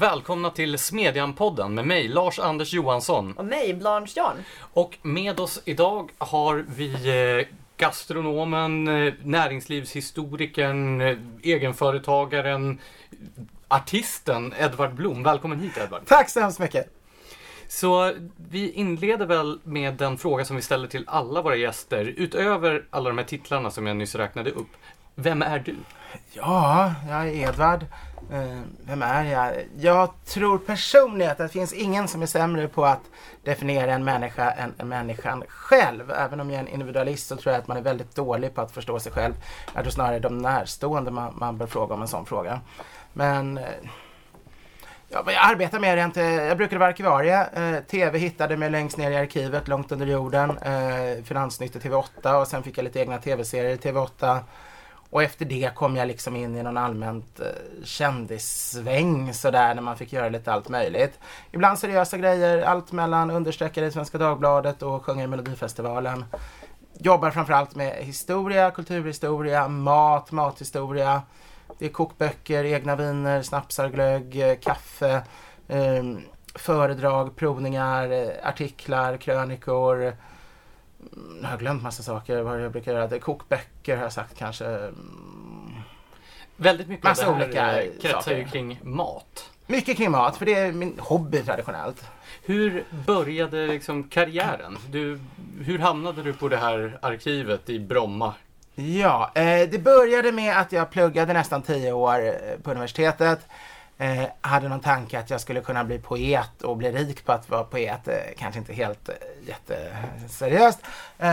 välkomna till Smedjan-podden med mig, Lars-Anders Johansson. Och mig, Blanche Jarn. Och med oss idag har vi eh, gastronomen, eh, näringslivshistorikern, eh, egenföretagaren, artisten Edvard Blom. Välkommen hit Edvard. Tack så hemskt mycket. Så vi inleder väl med den fråga som vi ställer till alla våra gäster. Utöver alla de här titlarna som jag nyss räknade upp. Vem är du? Ja, jag är Edvard. Eh, vem är jag? Jag tror personligen att det finns ingen som är sämre på att definiera en människa än, människan själv. Även om jag är en individualist så tror jag att man är väldigt dålig på att förstå sig själv. Jag tror snarare de närstående man, man bör fråga om en sån fråga. Men eh, Ja, vad jag arbetar med rent, eh, jag brukade vara arkivarie. Eh, TV hittade mig längst ner i arkivet, långt under jorden. Eh, Finansnytt i TV8 och sen fick jag lite egna TV-serier i TV8. Och efter det kom jag liksom in i någon allmänt eh, kändissväng sådär när man fick göra lite allt möjligt. Ibland seriösa grejer, allt mellan understreckare i Svenska Dagbladet och sjunger i Melodifestivalen. Jobbar framförallt med historia, kulturhistoria, mat, mathistoria. Det är kokböcker, egna viner, snapsar, glögg, eh, kaffe, eh, föredrag, provningar, eh, artiklar, krönikor. Mm, jag har glömt massa saker vad jag brukar göra. Kokböcker har jag sagt kanske. Mm. Väldigt mycket Massa av det här olika eh, kretsar ju kring mat. Mycket kring mat, för det är min hobby traditionellt. Hur började liksom karriären? Du, hur hamnade du på det här arkivet i Bromma? Ja, eh, det började med att jag pluggade nästan tio år eh, på universitetet. Eh, hade någon tanke att jag skulle kunna bli poet och bli rik på att vara poet. Eh, kanske inte helt eh, jätteseriöst. Eh,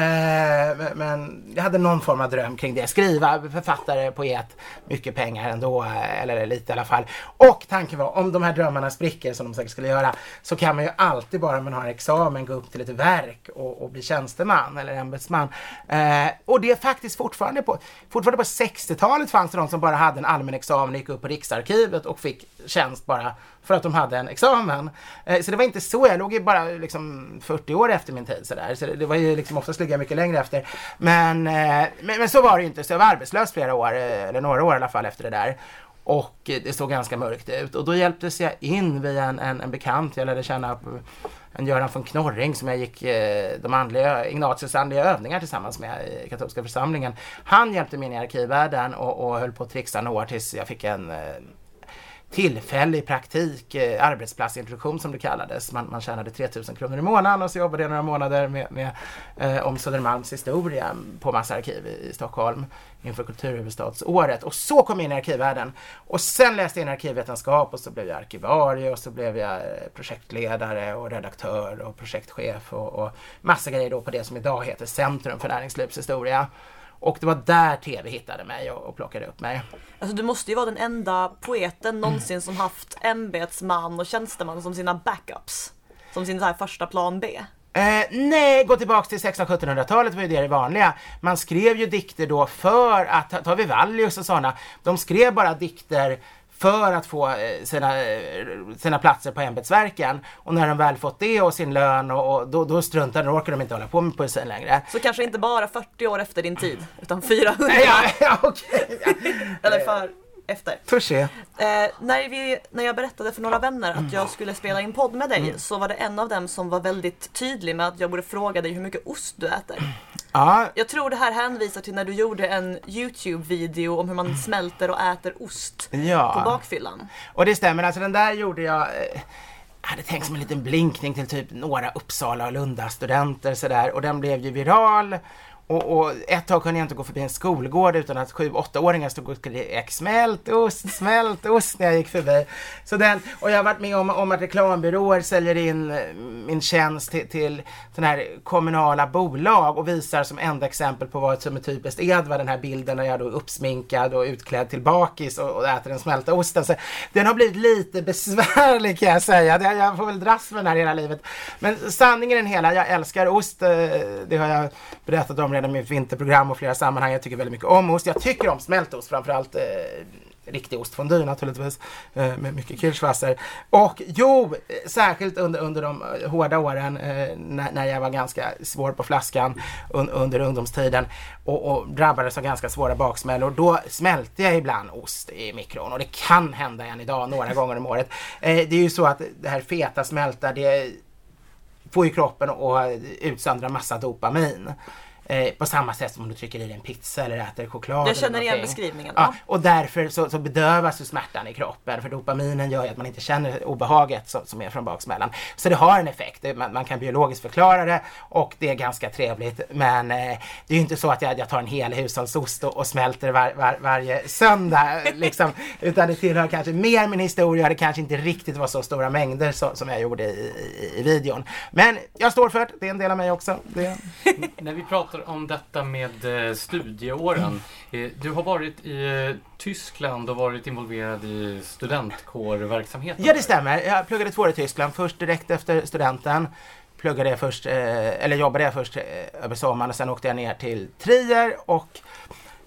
men- jag hade någon form av dröm kring det. Skriva, författare, poet, mycket pengar ändå, eh, eller lite i alla fall. Och tanken var, om de här drömmarna spricker, som de säkert skulle göra, så kan man ju alltid bara om man har en examen gå upp till ett verk och, och bli tjänsteman eller ämbetsman. Eh, och det är faktiskt fortfarande på, fortfarande på 60-talet fanns det de som bara hade en allmän examen och gick upp på Riksarkivet och fick tjänst bara för att de hade en examen. Eh, så det var inte så, jag låg ju bara liksom 40 år efter min tid sådär. Så det, var ju liksom oftast ligga mycket längre efter. Men, eh, men, men så var det ju inte, så jag var arbetslös flera år, eh, eller några år i alla fall efter det där. Och det såg ganska mörkt ut. Och då hjälptes jag in via en, en, en bekant. Jag lärde känna en Göran von Knorring som jag gick de andliga, Ignatius andliga övningar tillsammans med i katolska församlingen. Han hjälpte mig in i arkivvärlden och, och höll på att trixa några år tills jag fick en tillfällig praktik, eh, arbetsplatsintroduktion som det kallades. Man, man tjänade 3000 kronor i månaden och så jobbade jag några månader med, med eh, om Södermalms historia på massa arkiv i, i Stockholm inför kulturhuvudstadsåret. Och så kom jag in i arkivvärlden. Och sen läste jag in arkivvetenskap och så blev jag arkivarie och så blev jag eh, projektledare och redaktör och projektchef och, och massa grejer då på det som idag heter Centrum för näringslivshistoria. Och det var där TV hittade mig och, och plockade upp mig. Alltså du måste ju vara den enda poeten någonsin som haft ämbetsman och tjänsteman som sina backups. Som sin så första plan B. Eh, nej, gå tillbaks till 1600-1700-talet var ju det det vanliga. Man skrev ju dikter då för att, ta- tar vi Vallius och sådana, de skrev bara dikter för att få eh, sina, eh, sina platser på ämbetsverken. Och när de väl fått det och sin lön och, och då, då struntade de, då orkade de inte hålla på med poesin längre. Så kanske inte bara 40 år efter din tid, utan 400. Nej, ja, ja, okej. Eller för efter. Touché. Eh, när, vi, när jag berättade för några vänner att jag skulle spela in podd med dig så var det en av dem som var väldigt tydlig med att jag borde fråga dig hur mycket ost du äter. Ja, Jag tror det här hänvisar till när du gjorde en Youtube-video om hur man smälter och äter ost Ja. på bakfyllan. Och det stämmer, alltså den där gjorde jag eh, jag hade tänkt som en liten blinkning till typ några Uppsala och Lunda studenter sådär och den blev ju viral. Och, och ett tag kunde jag inte gå förbi en skolgård utan att sju, åttaåringar stod och skrek smält ost, smält ost när jag gick förbi. Så den, och jag har varit med om, om att reklambyråer säljer in eh, min tjänst till, till sådana här kommunala bolag och visar som enda exempel på vad som är typiskt Edvard den här bilden när jag då är uppsminkad och utklädd till bakis och, och äter den smälta osten. Så den har blivit lite besvärlig kan jag säga. Det, jag får väl dras med den här hela livet. Men sanningen är den hela, jag älskar ost. Eh, det har jag berättat om redan i mitt vinterprogram och flera sammanhang. Jag tycker väldigt mycket om ost. Jag tycker om smältost framförallt. eh, riktig ostfondue naturligtvis eh, med mycket kirschwasser. Och jo, särskilt under, under de eh, hårda åren eh, när, när jag var ganska svår på flaskan un, under ungdomstiden och, och drabbades av ganska svåra baksmällor. Då smälte jag ibland ost i mikron och det kan hända än idag några gånger om året. Eh, det är ju så att det här feta smälta det får ju kroppen att utsöndra massa dopamin. Eh, på samma sätt som om du trycker i dig en pizza eller äter choklad. Jag känner igen beskrivningen. Ja, och därför så, så bedövas ju smärtan i kroppen för dopaminen gör ju att man inte känner obehaget som, som är från baksmällan. Så det har en effekt, man, man kan biologiskt förklara det och det är ganska trevligt. Men eh, det är ju inte så att jag, jag tar en hel hushållsost och, och smälter var, var, varje söndag. Liksom, utan det tillhör kanske mer min historia. Det kanske inte riktigt var så stora mängder som, som jag gjorde i, i, i videon. Men jag står för det, det är en del av mig också. Det, När vi pratar pratar om detta med eh, studieåren. Eh, du har varit i eh, Tyskland och varit involverad i studentkårverksamheten. Ja, det stämmer. Jag pluggade två år i Tyskland. Först direkt efter studenten. Pluggade jag först, eller jobbade jag först över sommaren och sen åkte jag ner till Trier och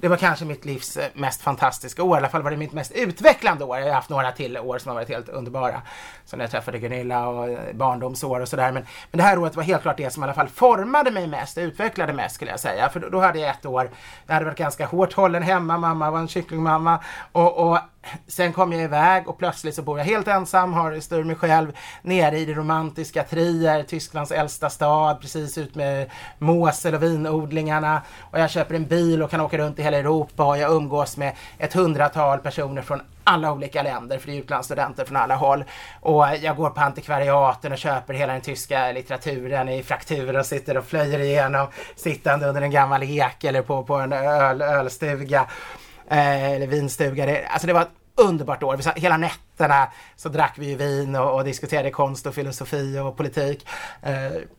det var kanske mitt livs eh, mest fantastiska år. I alla fall var det mitt mest utvecklande år. Jag har haft några till år som har varit helt underbara. Som när jag träffade Gunilla och eh, barndomsår och sådär. Men, men det här året var helt klart det som i alla fall formade mig mest, utvecklade mest skulle jag säga. För då, då hade jag ett år, jag hade varit ganska hårt hållen hemma, mamma var en kycklingmamma. Och, och sen kom jag iväg och plötsligt så bor jag helt ensam, har styr mig själv nere i det romantiska Trier, Tysklands äldsta stad, precis ut med Mosel och vinodlingarna. Och jag köper en bil och kan åka runt i hela Europa och jag umgås med ett hundratal personer från alla olika länder, för det är utlandsstudenter från alla håll. Och jag går på antikvariaten och köper hela den tyska litteraturen i frakturer och sitter och flöjer igenom sittande under en gammal ek eller på, på en öl, ölstuga. Eh, eller vinstuga. Det, alltså det var ett underbart år. Vi satt, hela nätterna så drack vi ju vin och, och diskuterade konst och filosofi och politik. Eh,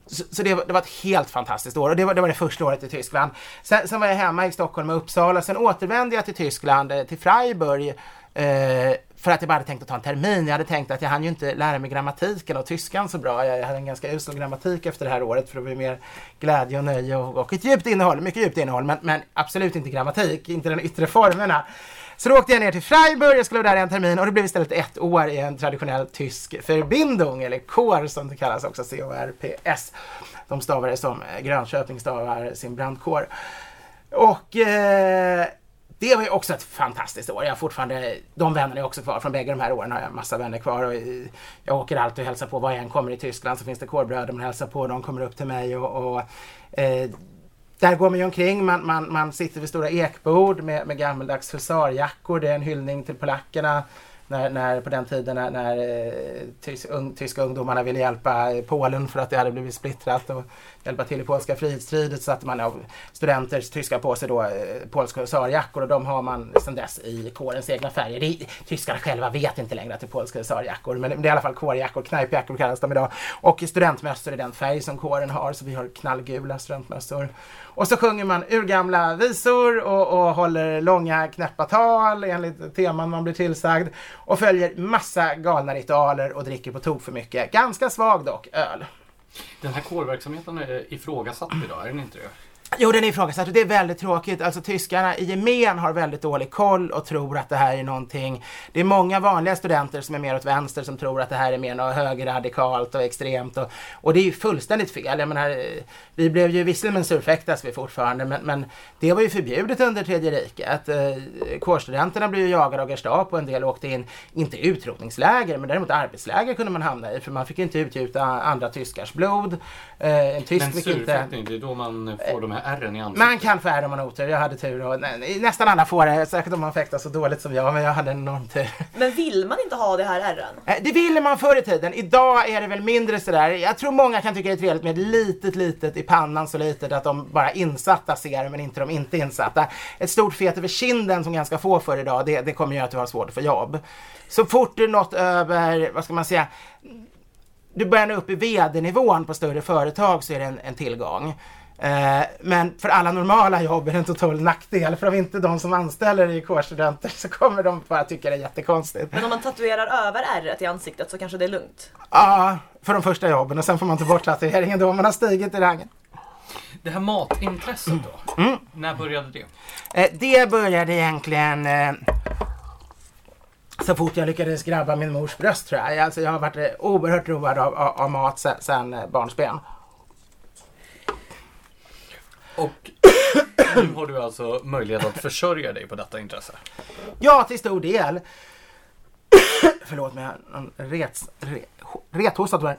så så det, var- det var ett helt fantastiskt år och det var det, var det första året i Tyskland. Sen, sen var jag hemma i Stockholm och Uppsala. Sen återvände jag till Tyskland, eh, till Freiburg. Eh, för att jag bara hade tänkt att ta en termin. Jag hade tänkt att jag hann ju inte lära mig grammatiken och tyskan så bra. Jag, hade en ganska usel grammatik efter det här året för det var mer glädje och nöje och, och ett djupt innehåll, mycket djupt innehåll, men, men absolut inte grammatik, inte den yttre formerna. Så då åkte jag ner till Freiburg, jag skulle vara där i en termin och det blev istället ett år i en traditionell tysk förbindung, eller kår som det kallas också, C-O-R-P-S. De stavar det som Grönköping stavar sin brandkår. Och eh, det var ju också ett fantastiskt år. Jag har fortfarande, de vännerna är också kvar. Från bägge de här åren har jag massa vänner kvar. Och eh, jag åker alltid och hälsar på. Var jag än kommer i Tyskland så finns det kårbröder man hälsar på. De kommer upp till mig och, och eh, där går man ju omkring, man, man, man sitter vid stora ekbord med, med gammaldags husarjackor. Det är en hyllning till polackerna. När, när, på den tiden när, när eh, tyska ungdomarna ville hjälpa Polen för att det hade blivit splittrat och hjälpa till i polska frihetsstridet så satte man av studenters tyska på sig då eh, polska husarjackor och de har man sedan dess i kårens egna färger. Det är, tyskarna själva vet inte längre att det är polska husarjackor men det är i alla fall kårjackor, knajpjackor kallas de idag. Och studentmössor är den färg som kåren har så vi har knallgula studentmössor. Och så sjunger man urgamla visor och, och håller långa knäppa tal enligt teman man blir tillsagd och följer massa galna ritualer och dricker på tok för mycket. Ganska svag dock, öl. Den här kårverksamheten är ifrågasatt idag, är den inte det? Jo, den är ifrågasatt och det är väldigt tråkigt. Alltså tyskarna i gemen har väldigt dålig koll och tror att det här är någonting. Det är många vanliga studenter som är mer åt vänster som tror att det här är mer något högerradikalt och extremt och, och det är ju fullständigt fel. Jag menar, eh, vi blev ju, visserligen mensurfäktas vi fortfarande, men, men det var ju förbjudet under tredje riket. Eh, kårstudenterna blev ju jagade av Gestapo och en del åkte in, inte utrotningsläger, men däremot arbetsläger kunde man hamna i för man fick inte utgjuta andra tyskars blod. Eh, en tysk Men fick inte... surfäktning, det är då man får de här ärren i ansiktet. Man kan få ärr om man har otur. Jag hade tur och nej, nästan alla får det. Säkert om man fäktar så dåligt som jag, men jag hade en enorm tur. Men vill man inte ha det här ärren? Eh, Det ville man förr i tiden. Idag är det väl mindre sådär. Jag tror många kan tycka det är trevligt med ett litet, litet i pannan så litet att de bara insatta ser men inte de inte insatta. Ett stort fet över kinden som ganska få får idag, det, det kommer göra att du har svårt få jobb. Så fort du nått över, vad ska man säga, du börjar nå upp i vd-nivån på större företag så är det en, en tillgång. Eh, men för alla normala jobb är det en total nackdel. För om inte de som anställer är kårstudenter så kommer de bara tycka det är jättekonstigt. Men om man tatuerar över ärret i ansiktet så kanske det är lugnt. Ja, för de första jobben och sen får man ta bort tatueringen då man har stigit i rangen. Det här matintresset då? Mm. När började det? Eh, det började egentligen... Eh, så fort jag lyckades grabba min mors bröst tror jag. Alltså jag har varit oerhört road av, av, av mat sen, sen barnsben. Och nu har du alltså möjlighet att försörja dig på detta intresse. Ja, till stor del. Förlåt mig, jag rets, re, rethosta tyvärr.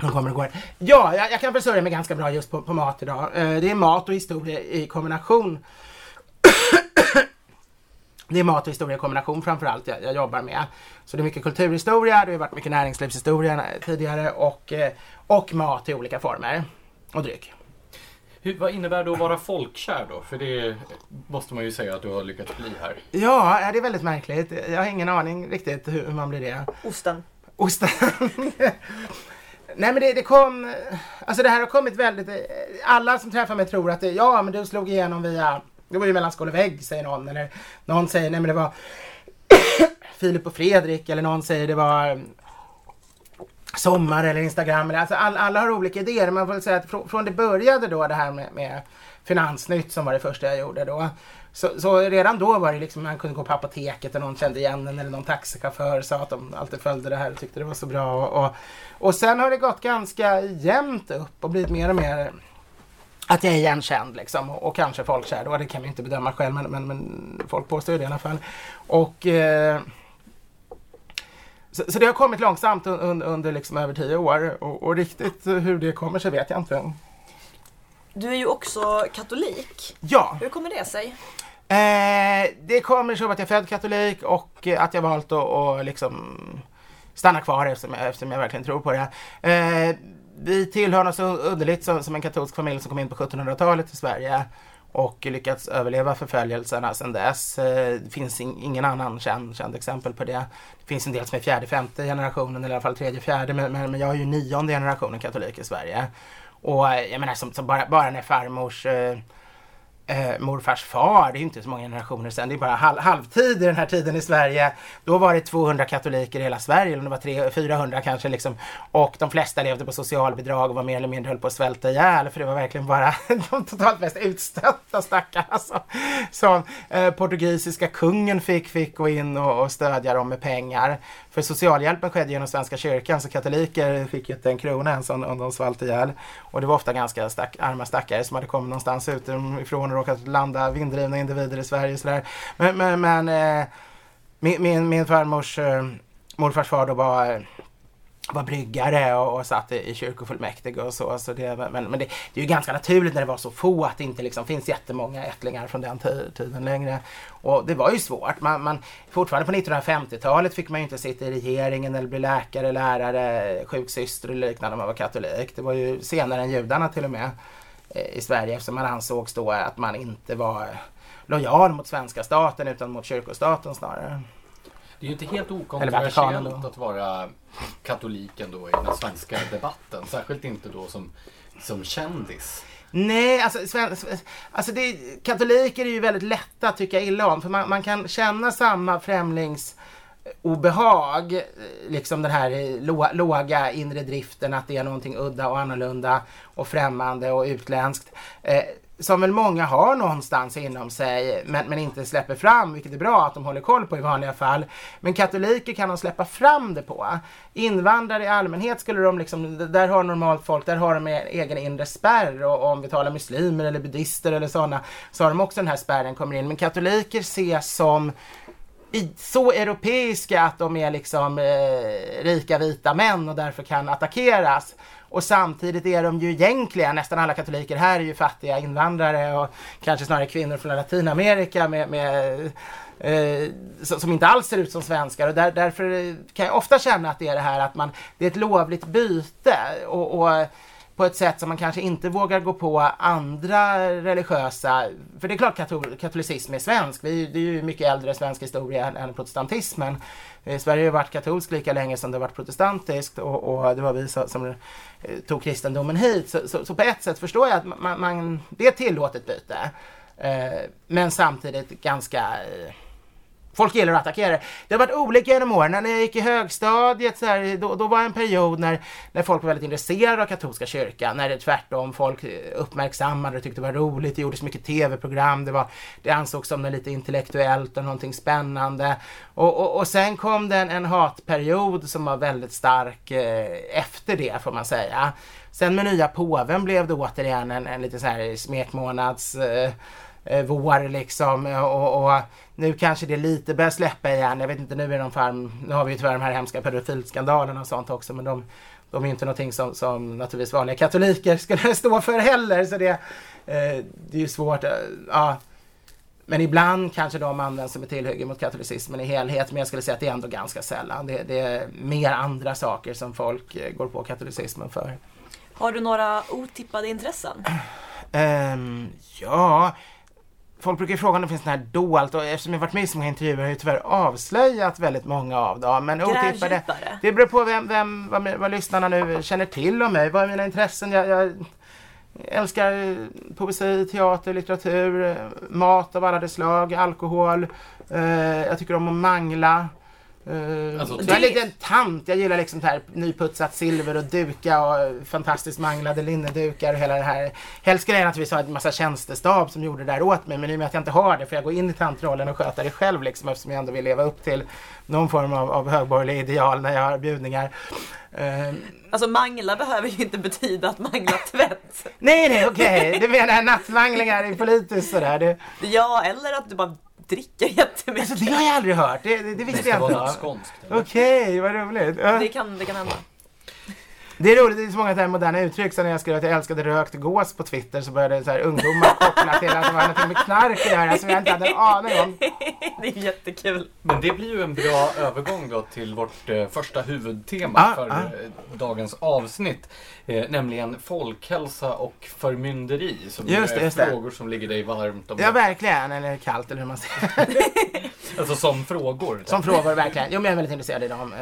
De kommer och går. Ja, jag, jag kan försörja mig ganska bra just på, på mat idag. Eh, det är mat och historia i kombination. det är mat och historia i kombination framförallt jag, jag jobbar med. Så det är mycket kulturhistoria, det har varit mycket näringslivshistoria tidigare och, eh, och mat i olika former. Och dryck. Hur, vad innebär det att vara folkkär då? För det måste man ju säga att du har lyckats bli här. Ja, det är väldigt märkligt. Jag har ingen aning riktigt hur man blir det. Osten. Osten. Nej men det, det kom, alltså det här har kommit väldigt, alla som träffar mig tror att det, ja men du slog igenom via, det var ju mellan skål och vägg säger någon eller någon säger nej men det var Filip och Fredrik eller någon säger det var Sommar eller Instagram. Eller, alltså all, alla har olika idéer. Man får väl säga att från, från det började då det här med, med Finansnytt som var det första jag gjorde då. Så, så, redan då var det liksom, man kunde gå på apoteket och någon kände igen en eller någon taxichaufför sa att de alltid följde det här och tyckte det var så bra. Och, och, och sen har det gått ganska jämnt upp och blivit mer och mer att jag är igenkänd liksom och, och kanske folkkär då. Det kan man inte bedöma själv men, men, men folk påstår ju det i alla fall. Och eh, så, så, det har kommit långsamt un, under liksom över tio år och, och, riktigt hur det kommer sig vet jag inte. Du är ju också katolik. Ja. Hur kommer det sig? Eh, det kommer sig av att jag är född katolik och att jag valt att och liksom stanna kvar eftersom jag, eftersom jag verkligen tror på det. Eh, vi tillhör något så underligt som, som en katolsk familj som kom in på 1700-talet i Sverige och lyckats överleva förföljelserna sedan dess. Eh, det finns ingen annan känd, känd exempel på det. Det finns en del som är fjärde, femte generationen eller i alla fall tredje, fjärde men, men, men jag är ju nionde generationen katolik i Sverige. Och eh, jag menar som, som bara, bara när farmors eh, eh, morfars far, det är ju inte så många generationer sedan, det är bara halv, halvtid i den här tiden i Sverige. Då var det 200 katoliker i hela Sverige, eller det var 300, 400 kanske liksom. Och de flesta levde på socialbidrag och var mer eller mindre höll på att svälta ihjäl, för det var verkligen bara de totalt mest utstötta stackarna alltså, som, som eh, portugisiska kungen fick, fick gå in och, och stödja dem med pengar. För socialhjälpen skedde genom Svenska kyrkan så katoliker fick ju inte en krona ens om, om de svalt ihjäl. Och det var ofta ganska stack, arma stackare som hade kommit någonstans utifrån och råkat landa vinddrivna individer i Sverige. Sådär. Men, men, men eh, min, min, min farmors eh, morfars far då var eh, var bryggare och, och satt i, i kyrkofullmäktige och så. så det, men men det, det, är ju ganska naturligt när det var så få att det inte liksom finns jättemånga ättlingar från den tiden längre. Och det var ju svårt. Man, man, fortfarande på 1950-talet fick man ju inte sitta i regeringen eller bli läkare, lärare, sjuksyster eller liknande om man var katolik. Det var ju senare än judarna till och med eh, i Sverige eftersom man ansågs då att man inte var lojal mot svenska staten utan mot kyrkostaten snarare. Det är ju inte helt okontroversiellt att vara katoliken då i den svenska debatten. Särskilt inte då som, som kändis. Nej, alltså, sven, alltså det, katoliker är ju väldigt lätta att tycka illa om. För man, man kan känna samma främlings obehag, eh, liksom den här eh, låga inre driften att det är någonting udda och annorlunda och främmande och utländskt. Eh, som väl många har någonstans inom sig men, men inte släpper fram, vilket är bra att de håller koll på i vanliga fall. Men katoliker kan de släppa fram det på. Invandrare i allmänhet skulle de liksom, där har normalt folk, där har de en egen inre spärr och, och om vi talar muslimer eller buddister eller sådana så har de också den här spärren kommer in. Men katoliker ses som så europeiska att de är liksom eh, rika vita män och därför kan attackeras. Och samtidigt är de ju egentligen, nästan alla katoliker här är ju fattiga invandrare och kanske snarare kvinnor från Latinamerika med, med eh, som inte alls ser ut som svenskar. Och där, därför kan jag ofta känna att det är det här att man, det är ett lovligt byte. Och, och på ett sätt som man kanske inte vågar gå på andra religiösa, för det är klart katol katolicism är svensk, vi, det är ju mycket äldre svensk historia än, än protestantismen. Sverige har ju varit katolskt lika länge som det har varit protestantiskt och, och det var vi som, som tog kristendomen hit. Så, så, så, på ett sätt förstår jag att man, man det är ett tillåtet byte. Eh, men samtidigt ganska eh, folk gillar att attackera. Det har varit olika genom åren. När jag gick i högstadiet så här, då, då var en period när, när folk var väldigt intresserade av katolska kyrkan. När det tvärtom folk eh, uppmärksammade och tyckte det var roligt. Det gjordes mycket tv-program. Det, var, det ansågs som något lite intellektuellt och någonting spännande. Och, och, och sen kom det en, en hatperiod som var väldigt stark eh, efter det får man säga. Sen med nya påven blev det återigen en, en lite så här smekmånads eh, eh, vår liksom och, och, nu kanske det lite börjar släppa igen. Jag vet inte, nu är de fan, nu har vi ju tyvärr de här hemska pedofilskandalerna och sånt också men de, de är inte någonting som, som naturligtvis vanliga katoliker skulle stå för heller så det, eh, det är ju svårt. Eh, ja. Men ibland kanske de används som ett tillhygge mot katolicismen i helhet men jag skulle säga att det är ändå ganska sällan. Det, det är mer andra saker som folk eh, går på katolicismen för. Har du några otippade intressen? Um, ja, folk brukar fråga om det finns något här dolt och eftersom jag varit med i så många intervjuer har jag tyvärr avslöjat väldigt många av dem. Men otippade, det beror på vem, vem vad, vad lyssnarna nu känner till om mig. Vad är mina intressen? Jag, jag älskar poesi, teater, litteratur, mat av alla de slag, alkohol. Uh, jag tycker om att mangla. Uh, alltså, jag är lite en tant. Jag gillar liksom här nyputsat silver och duka och fantastiskt manglade linnedukar och hela det här. Helst skulle jag naturligtvis ha en massa tjänstestab som gjorde det där åt mig men i och med att jag inte har det får jag gå in i tantrollen och sköta det själv liksom eftersom jag ändå vill leva upp till någon form av, av högborgerlig ideal när jag har bjudningar. Uh, alltså mangla behöver ju inte betyda att mangla tvätt. nej, nej, okej. Okay. Du menar nattmanglingar i politiskt sådär? Det... Ja, eller att du bara dricker jättemycket. Alltså, det har jag aldrig hört. Det, det, det visste jag inte. Okej, okay, vad roligt. Det kan, det kan hända. Det är roligt, det är så många här moderna uttryck. Så när jag skrev att jag älskade rökt gås på Twitter så började så här, ungdomar koppla till att det var något med knark att göra som jag inte hade en aning om. Det är jättekul. Men det blir ju en bra övergång då till vårt eh, första huvudtema ah, för ah. Eh, dagens avsnitt. Eh, nämligen folkhälsa och förmynderi. Som just det, är just frågor det. som ligger dig varmt om. Ja, verkligen. Eller kallt eller hur man säger. alltså som frågor. Som frågor, verkligen. Jo, men jag är väldigt intresserad i dem.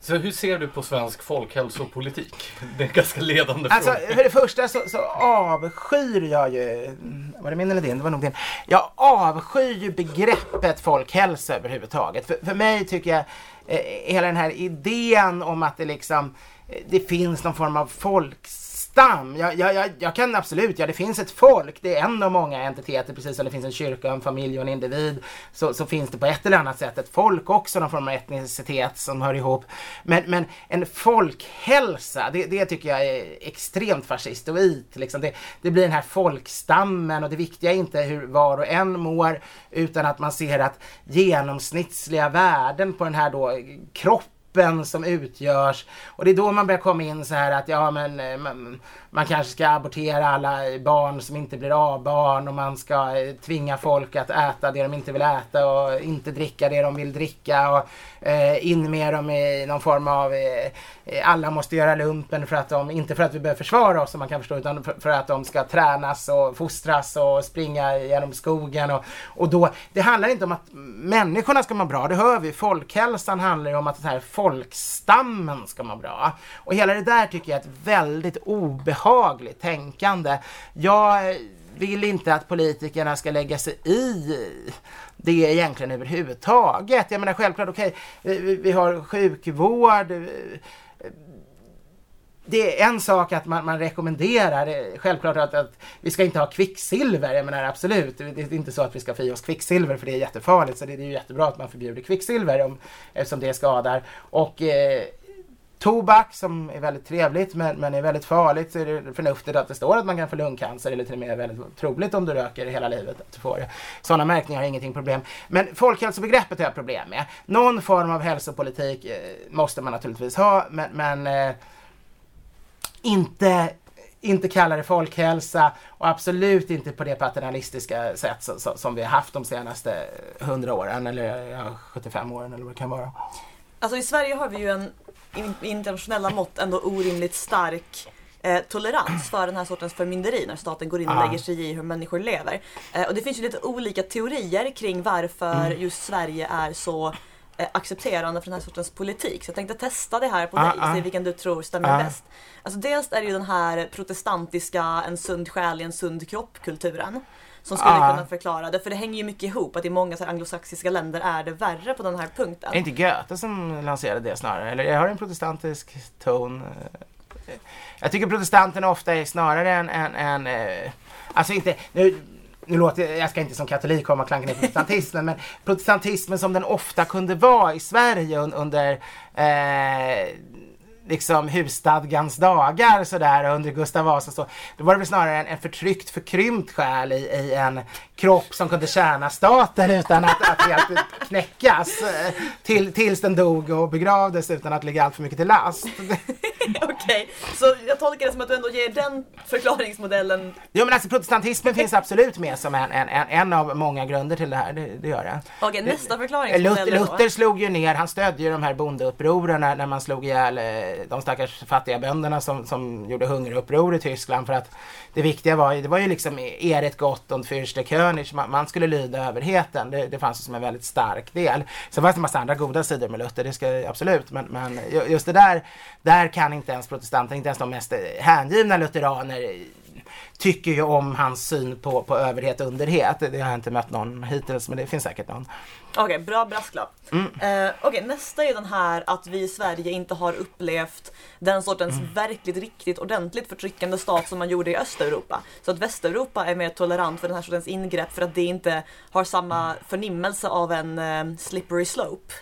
Så hur ser du på svensk folkhälsopolitik? Det är en ganska ledande alltså, fråga. För det första så, så avskyr jag ju, var det min eller din? Det var nog din. Jag avskyr ju begreppet folkhälsa överhuvudtaget. För, för mig tycker jag eh, hela den här idén om att det liksom eh, det finns någon form av folks stam. Jag, jag, jag, kan absolut, ja det finns ett folk, det är en av många entiteter, precis som det finns en kyrka, en familj och en individ. Så, så finns det på ett eller annat sätt ett folk också, någon form av etnicitet som hör ihop. Men, men en folkhälsa, det, det tycker jag är extremt fascistoid. Liksom. Det, det blir den här folkstammen och det viktiga är inte hur var och en mår utan att man ser att genomsnittliga värden på den här då kroppen gruppen som utgörs. Och det är då man börjar komma in så här att ja men eh, man, man kanske ska abortera alla barn som inte blir av barn och man ska eh, tvinga folk att äta det de inte vill äta och inte dricka det de vill dricka och eh, in med dem i någon form av eh, eh, alla måste göra lumpen för att de, inte för att vi behöver försvara oss som man kan förstå utan för, för, att de ska tränas och fostras och springa genom skogen och, och då, det handlar inte om att människorna ska må bra, det hör vi, folkhälsan handlar ju om att den här folkstammen ska må bra. Och hela det där tycker jag är ett väldigt obehagligt tänkande. Jag vill inte att politikerna ska lägga sig i det egentligen överhuvudtaget. Jag menar självklart, okej, okay, vi, vi har sjukvård, det är en sak att man, man rekommenderar, självklart att, att, vi ska inte ha kvicksilver, jag menar absolut, det är inte så att vi ska få i oss kvicksilver för det är jättefarligt, så det, det är ju jättebra att man förbjuder kvicksilver om, eftersom det skadar. Och eh, tobak som är väldigt trevligt men, men är väldigt farligt så är det förnuftigt att det står att man kan få lungcancer eller till och med väldigt troligt om du röker hela livet att du får det. Sådana märkningar har ingenting problem. Men folkhälsobegreppet har jag problem med. Någon form av hälsopolitik eh, måste man naturligtvis ha men, men eh, inte inte kalla det folkhälsa och absolut inte på det paternalistiska sätt som, som vi har haft de senaste 100 åren eller ja, 75 åren eller vad det kan vara. Alltså i Sverige har vi ju en internationella mått ändå orimligt stark eh, tolerans för den här sortens förmynderi när staten går in och ah. lägger sig i hur människor lever. Eh, och det finns ju lite olika teorier kring varför mm. just Sverige är så eh, accepterande för den här sortens politik. Så jag tänkte testa det här på Ah, dig, ah. se vilken du tror stämmer Ah. bäst. Alltså dels är det ju den här protestantiska, en sund själ i en sund kropp-kulturen. Som skulle Ah. kunna förklara det, för det hänger ju mycket ihop att i många så anglosaxiska länder är det värre på den här punkten. Är det inte Goethe som lanserade det snarare? Eller jag har en protestantisk ton. Jag tycker protestanterna ofta är snarare en, en, en alltså inte, nu, nu låter jag ska inte som katolik komma och klanka ner protestantismen, men protestantismen som den ofta kunde vara i Sverige un, under eh, liksom husstadgans dagar sådär under Gustav Vasa så, då var det väl snarare en, en förtryckt, förkrympt själ i, i en kropp som kunde tjäna staten utan att, att helt knäckas eh, till, tills den dog och begravdes utan att ligga allt för mycket till last. Okej, så jag tolkar det som att du ändå ger den förklaringsmodellen. Jo men alltså protestantismen finns absolut med som en, en, en, av många grunder till det här, det, det gör det. Okej, nästa Luther, förklaringsmodell då. Luther slog ju ner, han stödde ju de här bondeupproren när, när man slog ihjäl eh, de stackars fattiga bönderna som, som gjorde hungeruppror i Tyskland för att det viktiga var ju, det var ju liksom e- Eret Gott und Fürste König, man, man skulle lyda överheten. Det, det fanns som en väldigt stark del. Sen fanns det en massa andra goda sidor med Luther, det ska absolut, men, men just det där, där kan inte ens protestanter, inte ens de mest hängivna lutheraner tycker ju om hans syn på, på överhet och underhet. Det, har jag inte mött någon hittills, men det finns säkert någon. Okej, bra brasklapp. Mm. Eh, Okej, nästa är den här att vi i Sverige inte har upplevt den sortens Mm. verkligt, riktigt ordentligt förtryckande stat som man gjorde i Östeuropa. Så att Västeuropa är mer tolerant för den här sortens ingrepp för att det inte har samma Mm. förnimmelse av en eh, slippery slope.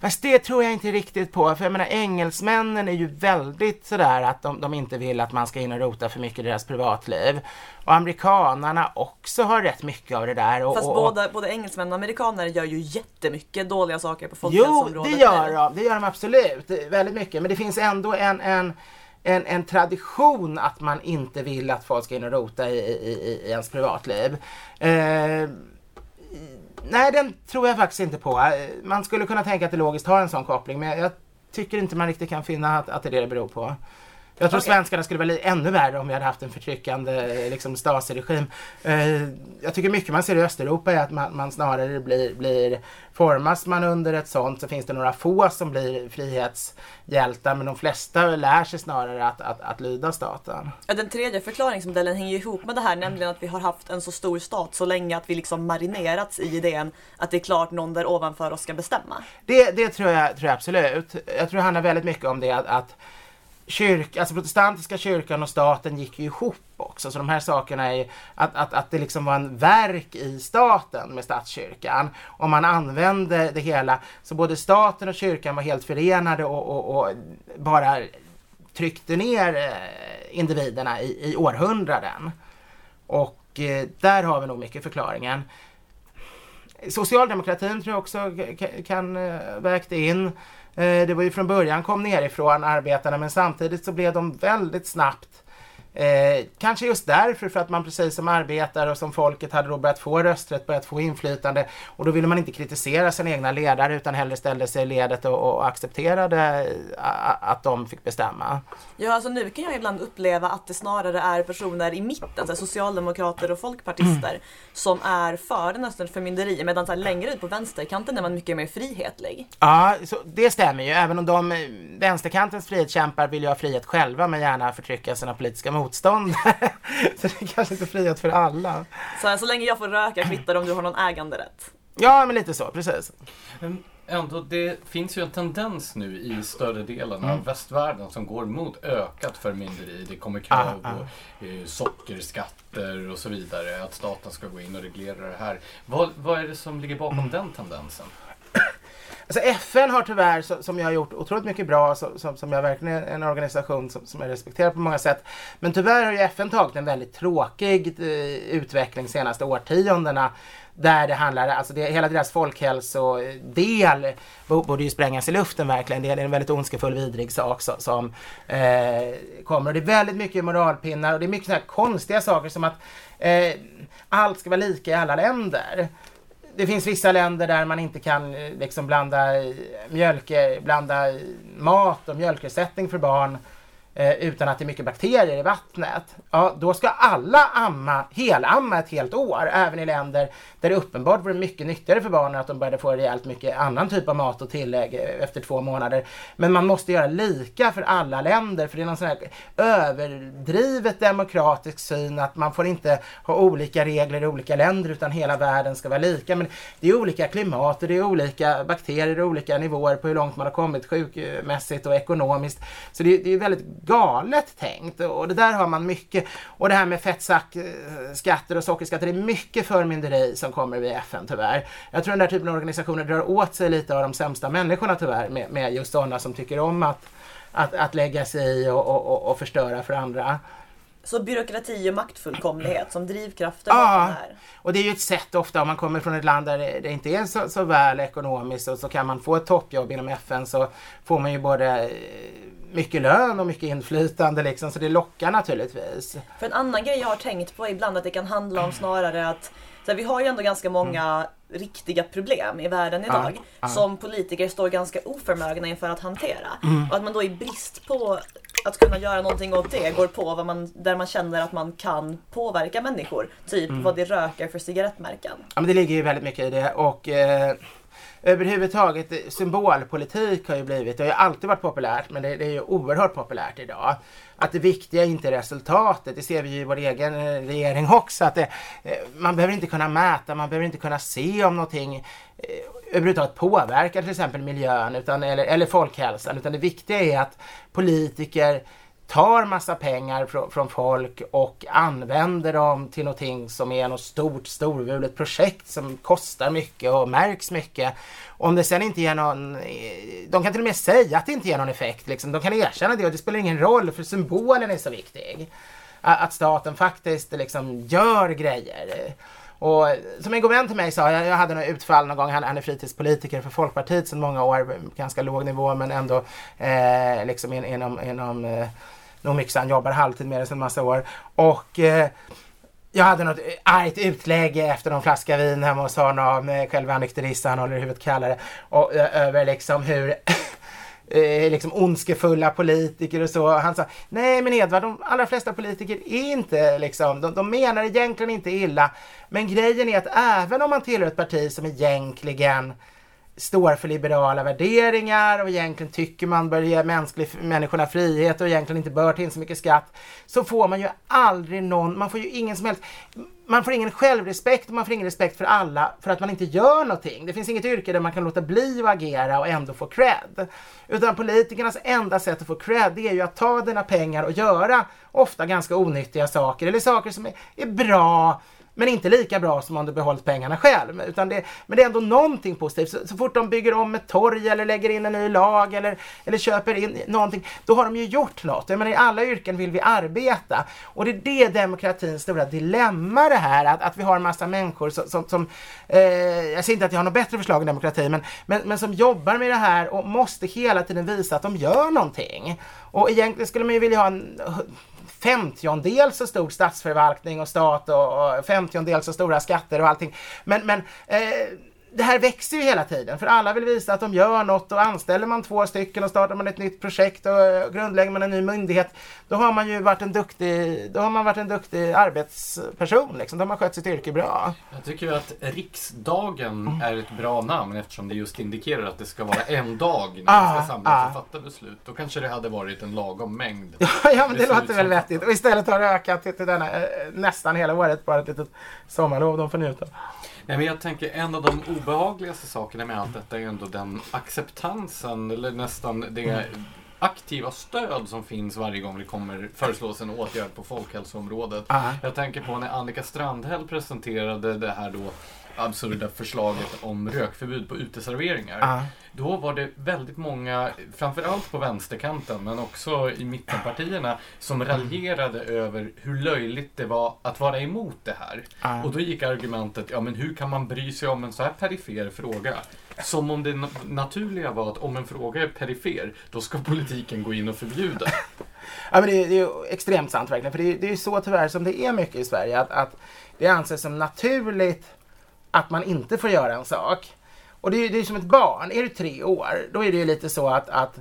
Fast det tror jag inte riktigt på, för jag menar engelsmännen är ju väldigt sådär att de, de inte vill att man ska in och rota för mycket i deras privatliv. Och amerikanarna också har rätt mycket av det där. Och, Fast och, både, både engelsmän och amerikaner gör ju jättemycket dåliga saker på Jo, folkhälsoområdet. det gör de. Det gör de absolut. Väldigt mycket. Men det finns ändå en, en, en, en tradition att man inte vill att folk ska in och rota i, i, i, i ens privatliv. Eh, nej, den tror jag faktiskt inte på. Äh, man skulle kunna tänka att det logiskt har en sån koppling, men jag tycker inte man riktigt kan finna att, att det är det det beror på. Jag tror Okej. svenskarna skulle vara li- ännu värre om vi hade haft en förtryckande liksom, Stasi-regim. Eh, jag tycker mycket man ser i Östeuropa är att man, man snarare blir, blir formas man under ett sånt så finns det några få som blir frihetshjältar men de flesta lär sig snarare att, att, att lyda staten. Ja, Den tredje förklaringsmodellen hänger ihop med det här, nämligen att vi har haft en så stor stat så länge att vi liksom marinerats i idén att det är klart någon där ovanför oss ska bestämma. Det, det tror, jag, tror jag absolut. Jag tror det handlar väldigt mycket om det att, att kyrk, alltså protestantiska kyrkan och staten gick ju ihop också. Så de här sakerna är ju att, att, att det liksom var en verk i staten med statskyrkan. Om man använde det hela så både staten och kyrkan var helt förenade och, och, och bara tryckte ner eh, individerna i, i århundraden. Och eh, där har vi nog mycket förklaringen. Socialdemokratin tror jag också kan eh, vägt in. Eh, det var ju från början kom nerifrån arbetarna men samtidigt så blev de väldigt snabbt Eh, kanske just därför, för att man precis som arbetare och som folket hade då börjat få rösträtt, börjat få inflytande och då ville man inte kritisera sina egna ledare utan hellre ställde sig i ledet och, och accepterade eh, att de fick bestämma. Ja, alltså nu kan jag ibland uppleva att det snarare är personer i mitten, så socialdemokrater och folkpartister, som är för den här förmynderi, medan så längre ut på vänsterkanten är man mycket mer frihetlig. Ja, det stämmer ju. Även om de eh, vänsterkantens frihetskämpar vill ju ha frihet själva men gärna förtrycka sina politiska motståndare. så det är kanske inte frihet för alla. Så, här, så länge jag får röka kvittar om du har någon äganderätt. Ja, men lite så, precis. Men ändå, det finns ju en tendens nu i större delen Mm. av västvärlden som går mot ökat förmynderi. Det kommer krav Ah, ah. på eh, sockerskatter och så vidare. Att staten ska gå in och reglera det här. Vad, vad är det som ligger bakom Mm. den tendensen? Alltså FN har tyvärr, så- som jag har gjort otroligt mycket bra, så- som, som jag verkligen är en organisation som, som jag respekterar på många sätt. Men tyvärr har ju FN tagit en väldigt tråkig eh, utveckling de senaste årtiondena. Där det handlar, alltså det, hela deras folkhälsodel borde ju sprängas i luften verkligen. Det är en väldigt ondskefull, vidrig sak så, som eh, kommer. Och det är väldigt mycket moralpinnar och det är mycket sådana här konstiga saker som att eh, allt ska vara lika i alla länder det finns vissa länder där man inte kan eh, liksom blanda eh, mjölk, blanda eh, mat och mjölkersättning för barn eh, utan att det är mycket bakterier i vattnet, ja då ska alla amma, helamma ett helt år, även i länder där det uppenbart vore mycket nyttigare för barnen att de började få rejält mycket annan typ av mat och tillägg eh, efter två månader. Men man måste göra lika för alla länder, för det är någon sån här överdrivet demokratisk syn att man får inte ha olika regler i olika länder utan hela världen ska vara lika. Men det är olika klimat och det är olika bakterier och olika nivåer på hur långt man har kommit sjukmässigt och ekonomiskt. Så det, det är väldigt galet tänkt och det där har man mycket. Och det här med fettskatter och sockerskatter, det är mycket förmynderi som kommer via FN tyvärr. Jag tror den där typen av organisationer drar åt sig lite av de sämsta människorna tyvärr med, med just sådana som tycker om att, att, att lägga sig i och, och, och förstöra för andra. Så byråkrati och maktfullkomlighet som drivkrafter Ja, bakom det här. och det är ju ett sätt ofta om man kommer från ett land där det det inte är så, så väl ekonomiskt och så kan man få ett toppjobb inom FN så får man ju både eh, mycket lön och mycket inflytande liksom så det lockar naturligtvis. För en annan grej jag har tänkt på ibland att det kan handla om snarare att så här, vi har ju ändå ganska många riktiga problem i världen idag Mm. ja. som politiker står ganska oförmögna inför att hantera. Mm. Och att man då i brist på att kunna göra någonting åt det går på vad man, där man känner att man kan påverka människor. Typ Mm. vad det röker för cigarettmärken. Ja men det ligger ju väldigt mycket i det och eh, överhuvudtaget eh, symbolpolitik har ju blivit, det har ju alltid varit populärt men det, det är ju oerhört populärt idag. Att det viktiga är inte resultatet, det ser vi ju i vår egen eh, regering också. Att det, man behöver inte kunna mäta, man behöver inte kunna se om någonting överhuvudtaget påverkar till exempel miljön utan, eller, eller folkhälsan. Utan det viktiga är att politiker tar massa pengar från, från folk och använder dem till någonting som är något stort, storvulet projekt som kostar mycket och märks mycket. Om det sen inte ger någon, eh, de kan till och med säga att det inte ger någon effekt liksom. De kan erkänna det och det spelar ingen roll för symbolen är så viktig. Att staten faktiskt liksom gör grejer. Och som en god vän till mig sa, jag, jag hade något utfall någon gång, han, han är fritidspolitiker för Folkpartiet sedan många år, ganska låg nivå men ändå eh, liksom inom, inom eh, nog mycket så han jobbar halvtid med det sedan massa år. Och eh, jag hade något argt utlägg efter någon flaska vin hemma hos honom, eh, själva nykteristen han håller huvudet kallare, och eh, över liksom hur eh, liksom ondskefulla politiker och så. Han sa, nej men Edvard, de allra flesta politiker är inte liksom, de, de menar egentligen inte illa. Men grejen är att även om man tillhör ett parti som egentligen står för liberala värderingar och egentligen tycker man bör ge mänsklig, människorna frihet och egentligen inte bör ta in så mycket skatt. Så får man ju aldrig någon, man får ju ingen som helst, man får ingen självrespekt och man får ingen respekt för alla för att man inte gör någonting. Det finns inget yrke där man kan låta bli att agera och ändå få cred. Utan politikernas enda sätt att få cred det är ju att ta dina pengar och göra ofta ganska onyttiga saker eller saker som är, är bra men inte lika bra som om du behållit pengarna själv. Utan det, men det är ändå någonting positivt. Så, så fort de bygger om ett torg eller lägger in en ny lag eller, eller köper in någonting, då har de ju gjort något. Jag menar, i alla yrken vill vi arbeta. Och det är det demokratins stora dilemma det här, att, att vi har en massa människor som, som, som eh, jag säger inte att jag har något bättre förslag än demokrati, men, men, men som jobbar med det här och måste hela tiden visa att de gör någonting. Och egentligen skulle man ju vilja ha en femtiondel så stor statsförvaltning och stat och, och femtiondel så stora skatter och allting. Men, men eh, det här växer ju hela tiden för alla vill visa att de gör något och anställer man två stycken och startar man ett nytt projekt och eh, grundlägger man en ny myndighet då har man ju varit en duktig, då har man varit en duktig arbetsperson liksom. Då har man skött sitt yrke bra. Jag tycker att riksdagen är ett bra namn eftersom det just indikerar att det ska vara en dag när Ah, vi ska samlas ah. och fatta beslut. Då kanske det hade varit en lagom mängd. Ja, ja men det låter väl vettigt. Och istället har det ökat till, till denna, eh, nästan hela året, bara ett litet sommarlov de får njuta. Nej, men jag tänker en av de obehagligaste sakerna med allt detta är ändå den acceptansen eller nästan det aktiva stöd som finns varje gång det kommer föreslås en åtgärd på folkhälsoområdet. Ja. Jag tänker på när Annika Strandhäll presenterade det här då absurda förslaget om rökförbud på uteserveringar. Ja. Då var det väldigt många, framförallt på vänsterkanten men också i mittenpartierna, som raljerade över hur löjligt det var att vara emot det här. Ja. Och då gick argumentet, ja men hur kan man bry sig om en så här perifer fråga? Som om det na- naturliga var att om en fråga är perifer, då ska politiken gå in och förbjuda. Ja, men det, är, det är extremt sant verkligen. För det, är- det är så tyvärr som det är mycket i Sverige. Att, att det anses som naturligt att man inte får göra en sak. Och det är ju det är som ett barn. Är du tre år, då är det ju lite så att, att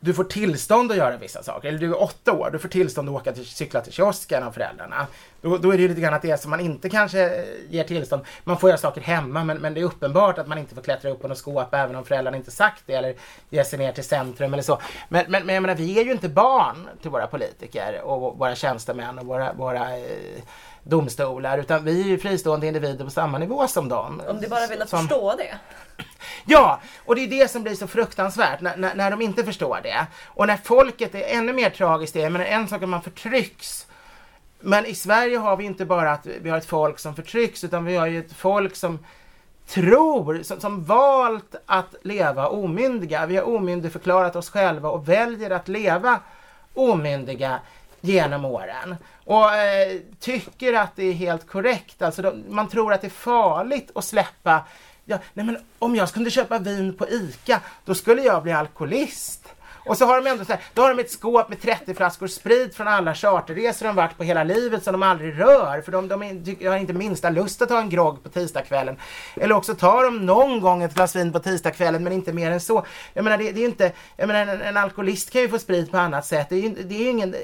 du får tillstånd att göra vissa saker. Eller du är åtta år, du får tillstånd att åka till, cykla till kiosken av föräldrarna. Då, då är det ju lite grann att det är som man inte kanske ger tillstånd. Man får göra saker hemma men, men det är uppenbart att man inte får klättra upp på något skåp även om föräldrarna inte sagt det eller ge sig ner till centrum eller så. Men, men, men jag menar, vi är ju inte barn till våra politiker och våra tjänstemän och våra, våra eh, domstolar utan vi är ju fristående individer på samma nivå som dem. Om du bara vill Som- förstå det. Ja, och det är det som blir så fruktansvärt när, när, när de inte förstår det. Och när folket är ännu mer tragiskt det, men en sak är att man förtrycks. Men i Sverige har vi inte bara att vi har ett folk som förtrycks utan vi har ju ett folk som tror, som, som valt att leva omyndiga. Vi har omyndigförklarat oss själva och väljer att leva omyndiga genom åren. Och eh, tycker att det är helt korrekt. Alltså de, man tror att det är farligt att släppa Ja, nej men om jag kunde köpa vin på ICA, då skulle jag bli alkoholist. Och så har de ändå så här, då har de ett skåp med 30 flaskor sprit från alla charterresor de varit på hela livet som de aldrig rör. För de, de är, har inte minsta lust att ta en grogg på tisdagskvällen. Eller också tar de någon gång ett glas vin på tisdagskvällen men inte mer än så. Jag menar det, det är inte, jag menar en, en alkoholist kan ju få sprit på annat sätt. Det är ju, det är ingen,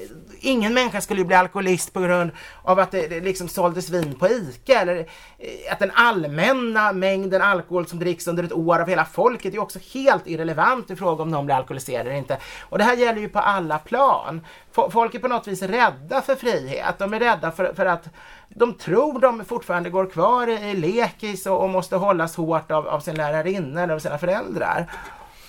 ingen människa skulle ju bli alkoholist på grund av att det, det liksom såldes vin på ICA. Eller eh, att den allmänna mängden alkohol som dricks under ett år av hela folket är också helt irrelevant i fråga om någon blir alkoholiserad eller inte. Och det här gäller ju på alla plan. Folk är på något vis rädda för frihet. De är rädda för, för att de tror de fortfarande går kvar i, i lekis och, och måste hållas hårt av, av sin lärarinna eller av sina föräldrar.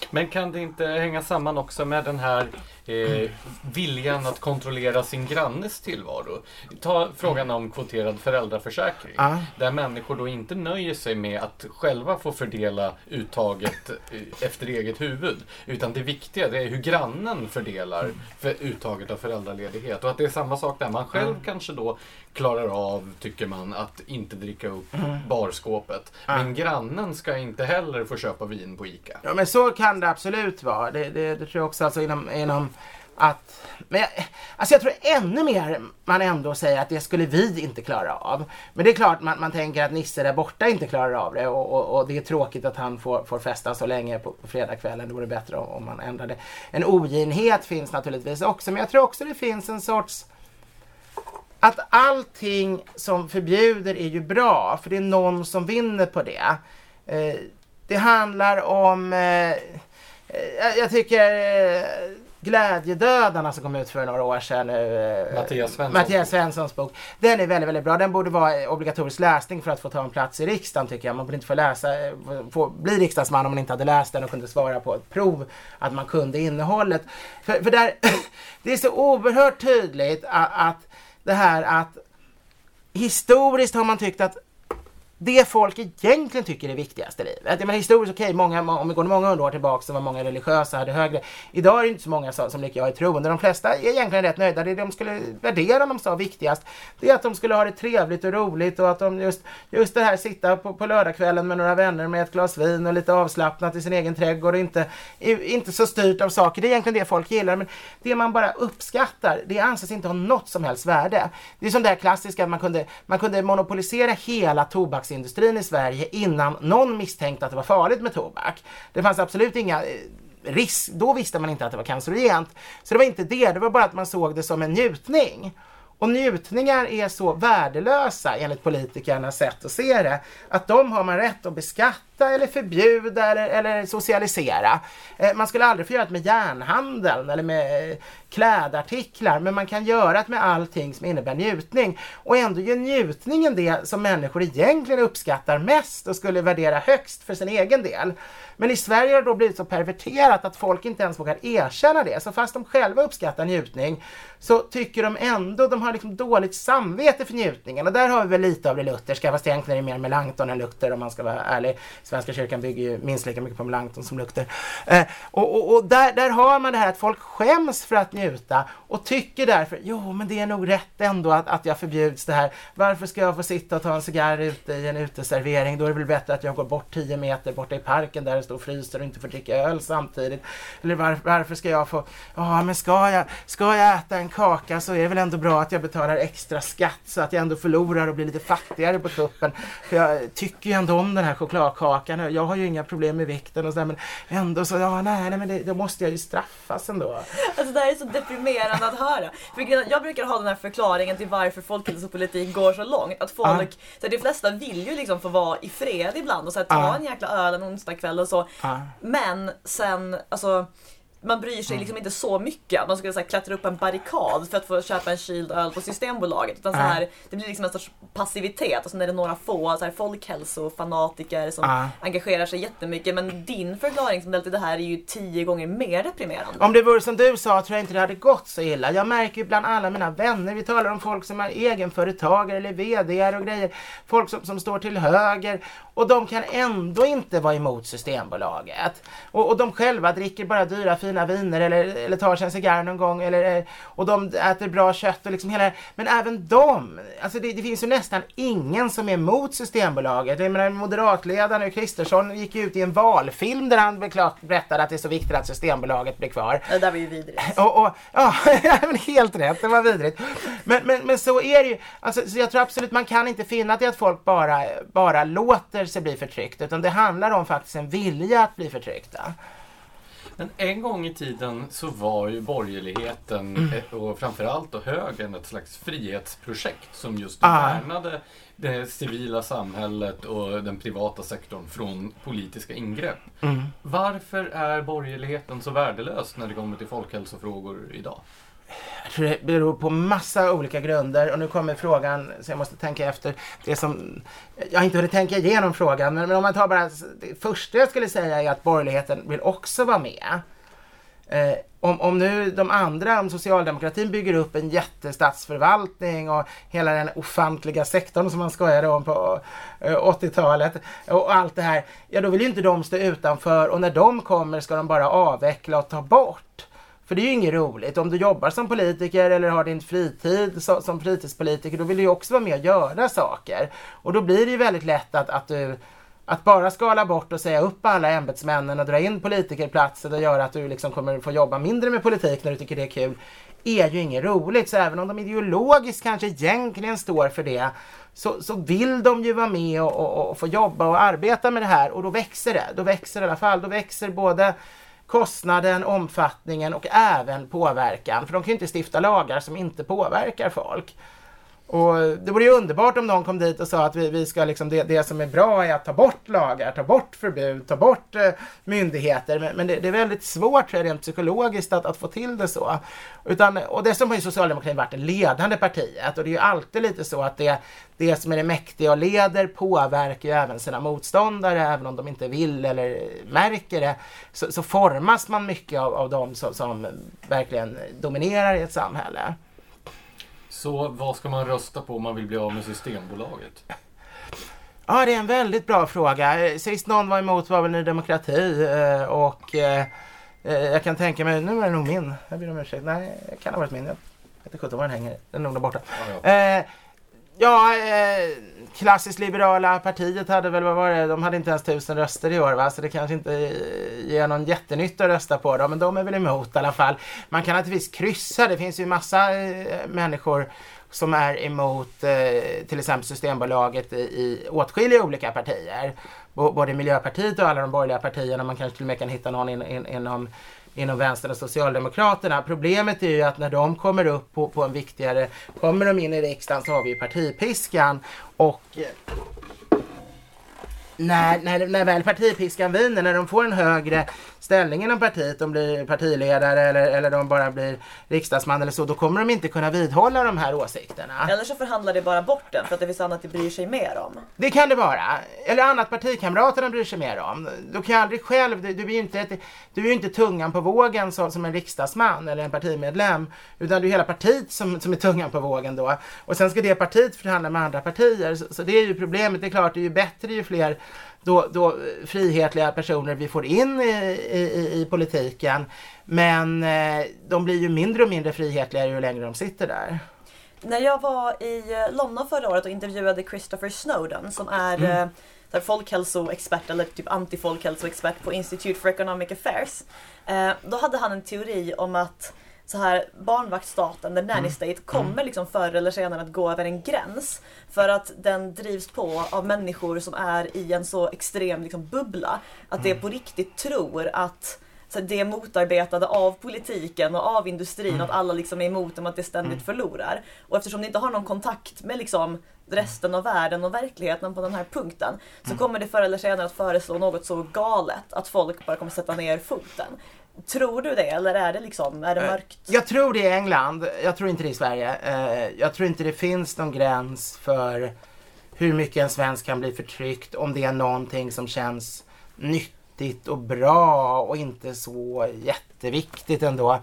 Men kan det inte hänga samman också med den här eh, viljan att kontrollera sin grannes tillvaro? Ta frågan om kvoterad föräldraförsäkring. Ja. Där människor då inte nöjer sig med att själva få fördela uttaget eh, efter eget huvud. Utan det viktiga det är hur grannen fördelar för uttaget av föräldraledighet. Och att det är samma sak där. Man själv kanske då klarar av, tycker man, att inte dricka upp barskåpet. Men grannen ska inte heller få köpa vin på ICA. Ja men så kan det absolut vara. Det, det, det tror jag också alltså inom, inom att... Men jag, alltså jag tror ännu mer man ändå säger att det skulle vi inte klara av. Men det är klart man, man tänker att Nisse där borta inte klarar av det och, och, och det är tråkigt att han får, får festa så länge på, på fredagskvällen. Det vore bättre om, om man ändrade. En oginhet finns naturligtvis också men jag tror också det finns en sorts att allting som förbjuder är ju bra, för det är någon som vinner på det. Eh, det handlar om, eh, eh jag, jag tycker eh, Glädjedödarna som kom ut för några år sedan nu. eh, Mattias Svenssons Mattias Svenssons bok. Den är väldigt, väldigt bra. Den borde vara obligatorisk läsning för att få ta en plats i riksdagen tycker jag. Man borde inte få läsa, eh, få bli riksdagsman om man inte hade läst den och kunde svara på ett prov att man kunde innehållet. För, för där, det är så oerhört tydligt att, att det här att historiskt har man tyckt att det folk egentligen tycker är viktigast i livet. Jag menar historiskt, okej, många, om vi går många hundra år tillbaka så var många religiösa, hade högre. Idag är det inte så många som, lika jag är troende. De flesta är egentligen rätt nöjda. Det de skulle värdera om de sa viktigast, det är att de skulle ha det trevligt och roligt och att de just, just det här sitta på, på lördagskvällen med några vänner med ett glas vin och lite avslappnat i sin egen trädgård och inte, inte så styrt av saker. Det är egentligen det folk gillar. Men det man bara uppskattar, det anses inte ha något som helst värde. Det är som det här klassiska att man kunde, man kunde monopolisera hela tobaks tobaksindustrin i Sverige innan någon misstänkte att det var farligt med tobak. Det fanns absolut inga eh, risk, då visste man inte att det var cancerogent. Så det var inte det, det var bara att man såg det som en njutning. Och njutningar är så värdelösa enligt politikernas sätt att se det, att de har man rätt att beskatta eller förbjuda eller, eller socialisera. Eh, man skulle aldrig få göra det med järnhandeln eller med eh, klädartiklar, men man kan göra det med allting som innebär njutning. Och ändå är njutningen det som människor egentligen uppskattar mest och skulle värdera högst för sin egen del. Men i Sverige har det då blivit så perverterat att folk inte ens vågar erkänna det. Så fast de själva uppskattar njutning så tycker de ändå, de har liksom dåligt samvete för njutningen. Och där har vi väl lite av det lutherska, fast egentligen är det mer Melanchthon än Luther om man ska vara ärlig. Svenska kyrkan bygger ju minst lika mycket på Melanchthon som lukter. Eh, och och, och där, där har man det här att folk skäms för att njuta och tycker därför, jo men det är nog rätt ändå att, att jag förbjuds det här. Varför ska jag få sitta och ta en cigarr ute i en uteservering? Då är det väl bättre att jag går bort 10 meter borta i parken där det står och fryser och inte får dricka öl samtidigt. Eller var, varför ska jag få, ja men ska jag, ska jag äta en kaka så är det väl ändå bra att jag betalar extra skatt så att jag ändå förlorar och blir lite fattigare på kuppen. För jag tycker ju ändå om den här chokladkakan tillbaka. Jag har ju inga problem med vikten och sådär men ändå så, ja nej, nej men det, då måste jag ju straffas ändå. Alltså det här är så deprimerande att höra. För jag brukar ha den här förklaringen till varför folkhälsopolitik går så långt. Att folk, ah. så de flesta vill ju liksom få vara i fred ibland och så här, ta ah. en jäkla öl en onsdagkväll och så. Ah. Men sen, alltså man bryr sig liksom inte så mycket att man skulle så här, klättra upp en barrikad för att få köpa en kyld öl på Systembolaget. Utan så här, det blir liksom en sorts passivitet och sen är det några få så här, folkhälsofanatiker som uh. engagerar sig jättemycket. Men din förklaringsmodell till det här är ju tio gånger mer deprimerande. Om det vore som du sa tror jag inte det hade gått så illa. Jag märker ju bland alla mina vänner, vi talar om folk som är egenföretagare eller VD och grejer. Folk som, som står till höger och de kan ändå inte vara emot Systembolaget. Och, och de själva dricker bara dyra fina viner eller, eller tar sig en cigarr någon gång eller, och de äter bra kött och liksom hela Men även de, alltså det, det finns ju nästan ingen som är emot Systembolaget. Jag menar moderatledaren Kristersson gick ut i en valfilm där han berättade att det är så viktigt att Systembolaget blir kvar. Det där var ju vidrigt. Och, och, ja, helt rätt, det var vidrigt. Men, men, men så är det ju. Alltså, så jag tror absolut man kan inte finna till att folk bara, bara låter sig bli förtryckta utan det handlar om faktiskt en vilja att bli förtryckta. Men en gång i tiden så var ju borgerligheten mm. och framförallt då högern ett slags frihetsprojekt som just ah. värnade det civila samhället och den privata sektorn från politiska ingrepp. Mm. Varför är borgerligheten så värdelös när det kommer till folkhälsofrågor idag? Jag tror det beror på massa olika grunder och nu kommer frågan så jag måste tänka efter. Det som, jag har inte hunnit tänka igenom frågan men, men om man tar bara det första jag skulle säga är att borgerligheten vill också vara med. Eh, om, om nu de andra, om socialdemokratin bygger upp en jättestatsförvaltning och hela den ofantliga sektorn som man skojade om på eh, 80-talet och allt det här, ja då vill ju inte de stå utanför och när de kommer ska de bara avveckla och ta bort. För det är ju inget roligt. Om du jobbar som politiker eller har din fritid som fritidspolitiker, då vill du ju också vara med och göra saker. Och då blir det ju väldigt lätt att, att du att bara skala bort och säga upp alla ämbetsmännen och dra in politikerplatser och göra att du liksom kommer få jobba mindre med politik när du tycker det är kul är ju inget roligt. Så även om de ideologiskt kanske egentligen står för det så, så vill de ju vara med och, och, och få jobba och arbeta med det här och då växer det. Då växer det i alla fall. Då växer både kostnaden, omfattningen och även påverkan. För de kan ju inte stifta lagar som inte påverkar folk. Och det vore ju underbart om någon kom dit och sa att vi, vi ska liksom det, det som är bra är att ta bort lagar, ta bort förbud, ta bort eh, myndigheter. Men, men det, det, är väldigt svårt tror jag, rent psykologiskt att, att få till det så. Utan, och dessutom har ju socialdemokratin varit det ledande partiet och det är ju alltid lite så att det, det som är det mäktiga och leder påverkar ju även sina motståndare även om de inte vill eller märker det. Så, så formas man mycket av, av de som, som verkligen dominerar i ett samhälle. Så vad ska man rösta på om man vill bli av med Systembolaget? Ja, det är en väldigt bra fråga. Sist någon var emot var väl Ny Demokrati eh, och eh, eh, jag kan tänka mig, nu är det nog min. Jag ber om ursäkt. Nej, det kan ha varit min. Jag vet inte sjutton var den hänger. Den är nog där borta. Ja, ja. Ja, eh, klassiskt liberala partiet hade väl, vad var det, de hade inte ens tusen röster i år va, så det kanske inte ger någon jättenytta att rösta på dem, men de är väl emot i alla fall. Man kan naturligtvis kryssa, det finns ju massa eh, människor som är emot eh, till exempel Systembolaget i, i åtskilliga olika partier. B både Miljöpartiet och alla de borgerliga partierna, man kanske till och med kan hitta någon in, in, inom inom vänstern och Socialdemokraterna. Problemet är ju att när de kommer upp på, på en viktigare, kommer de in i riksdagen så har vi ju partipiskan och eh, när, när, när väl partipiskan viner, när de får en högre ställning inom partiet, de blir partiledare eller, eller de bara blir riksdagsman eller så, då kommer de inte kunna vidhålla de här åsikterna. Eller så förhandlar de bara bort den för att det finns annat de bryr sig mer om. Det kan det vara. Eller annat partikamraterna bryr sig mer om. Du kan aldrig själv, du, du är ju inte, ett, du är inte tungan på vågen så, som en riksdagsman eller en partimedlem, utan du är hela partiet som, som är tungan på vågen då. Och sen ska det partiet förhandla med andra partier, så, så det är ju problemet. Det är klart, det är ju bättre ju fler då, då frihetliga personer vi får in i, i, i politiken. Men eh, de blir ju mindre och mindre frihetliga ju längre de sitter där. När jag var i eh, London förra året och intervjuade Christopher Snowden som är mm. eh, folkhälsoexpert eller typ antifolkhälsoexpert på Institute for Economic Affairs. Då hade han en teori om att så här barnvaktstaten, the nanny state, kommer liksom förr eller senare att gå över en gräns. För att den drivs på av människor som är i en så extrem liksom, bubbla. Att det på riktigt tror att så det är motarbetade av politiken och av industrin, Mm. att alla liksom är emot dem, att det ständigt förlorar. Och eftersom det inte har någon kontakt med liksom resten av världen och verkligheten på den här punkten så Mm. kommer det förr eller senare att föreslå något så galet att folk bara kommer sätta ner foten. Tror du det eller är det liksom, är det mörkt? Jag tror det i England, jag tror inte det i Sverige. Eh, Jag tror inte det finns någon gräns för hur mycket en svensk kan bli förtryckt om det är någonting som känns nyttigt och bra och inte så jätteviktigt ändå.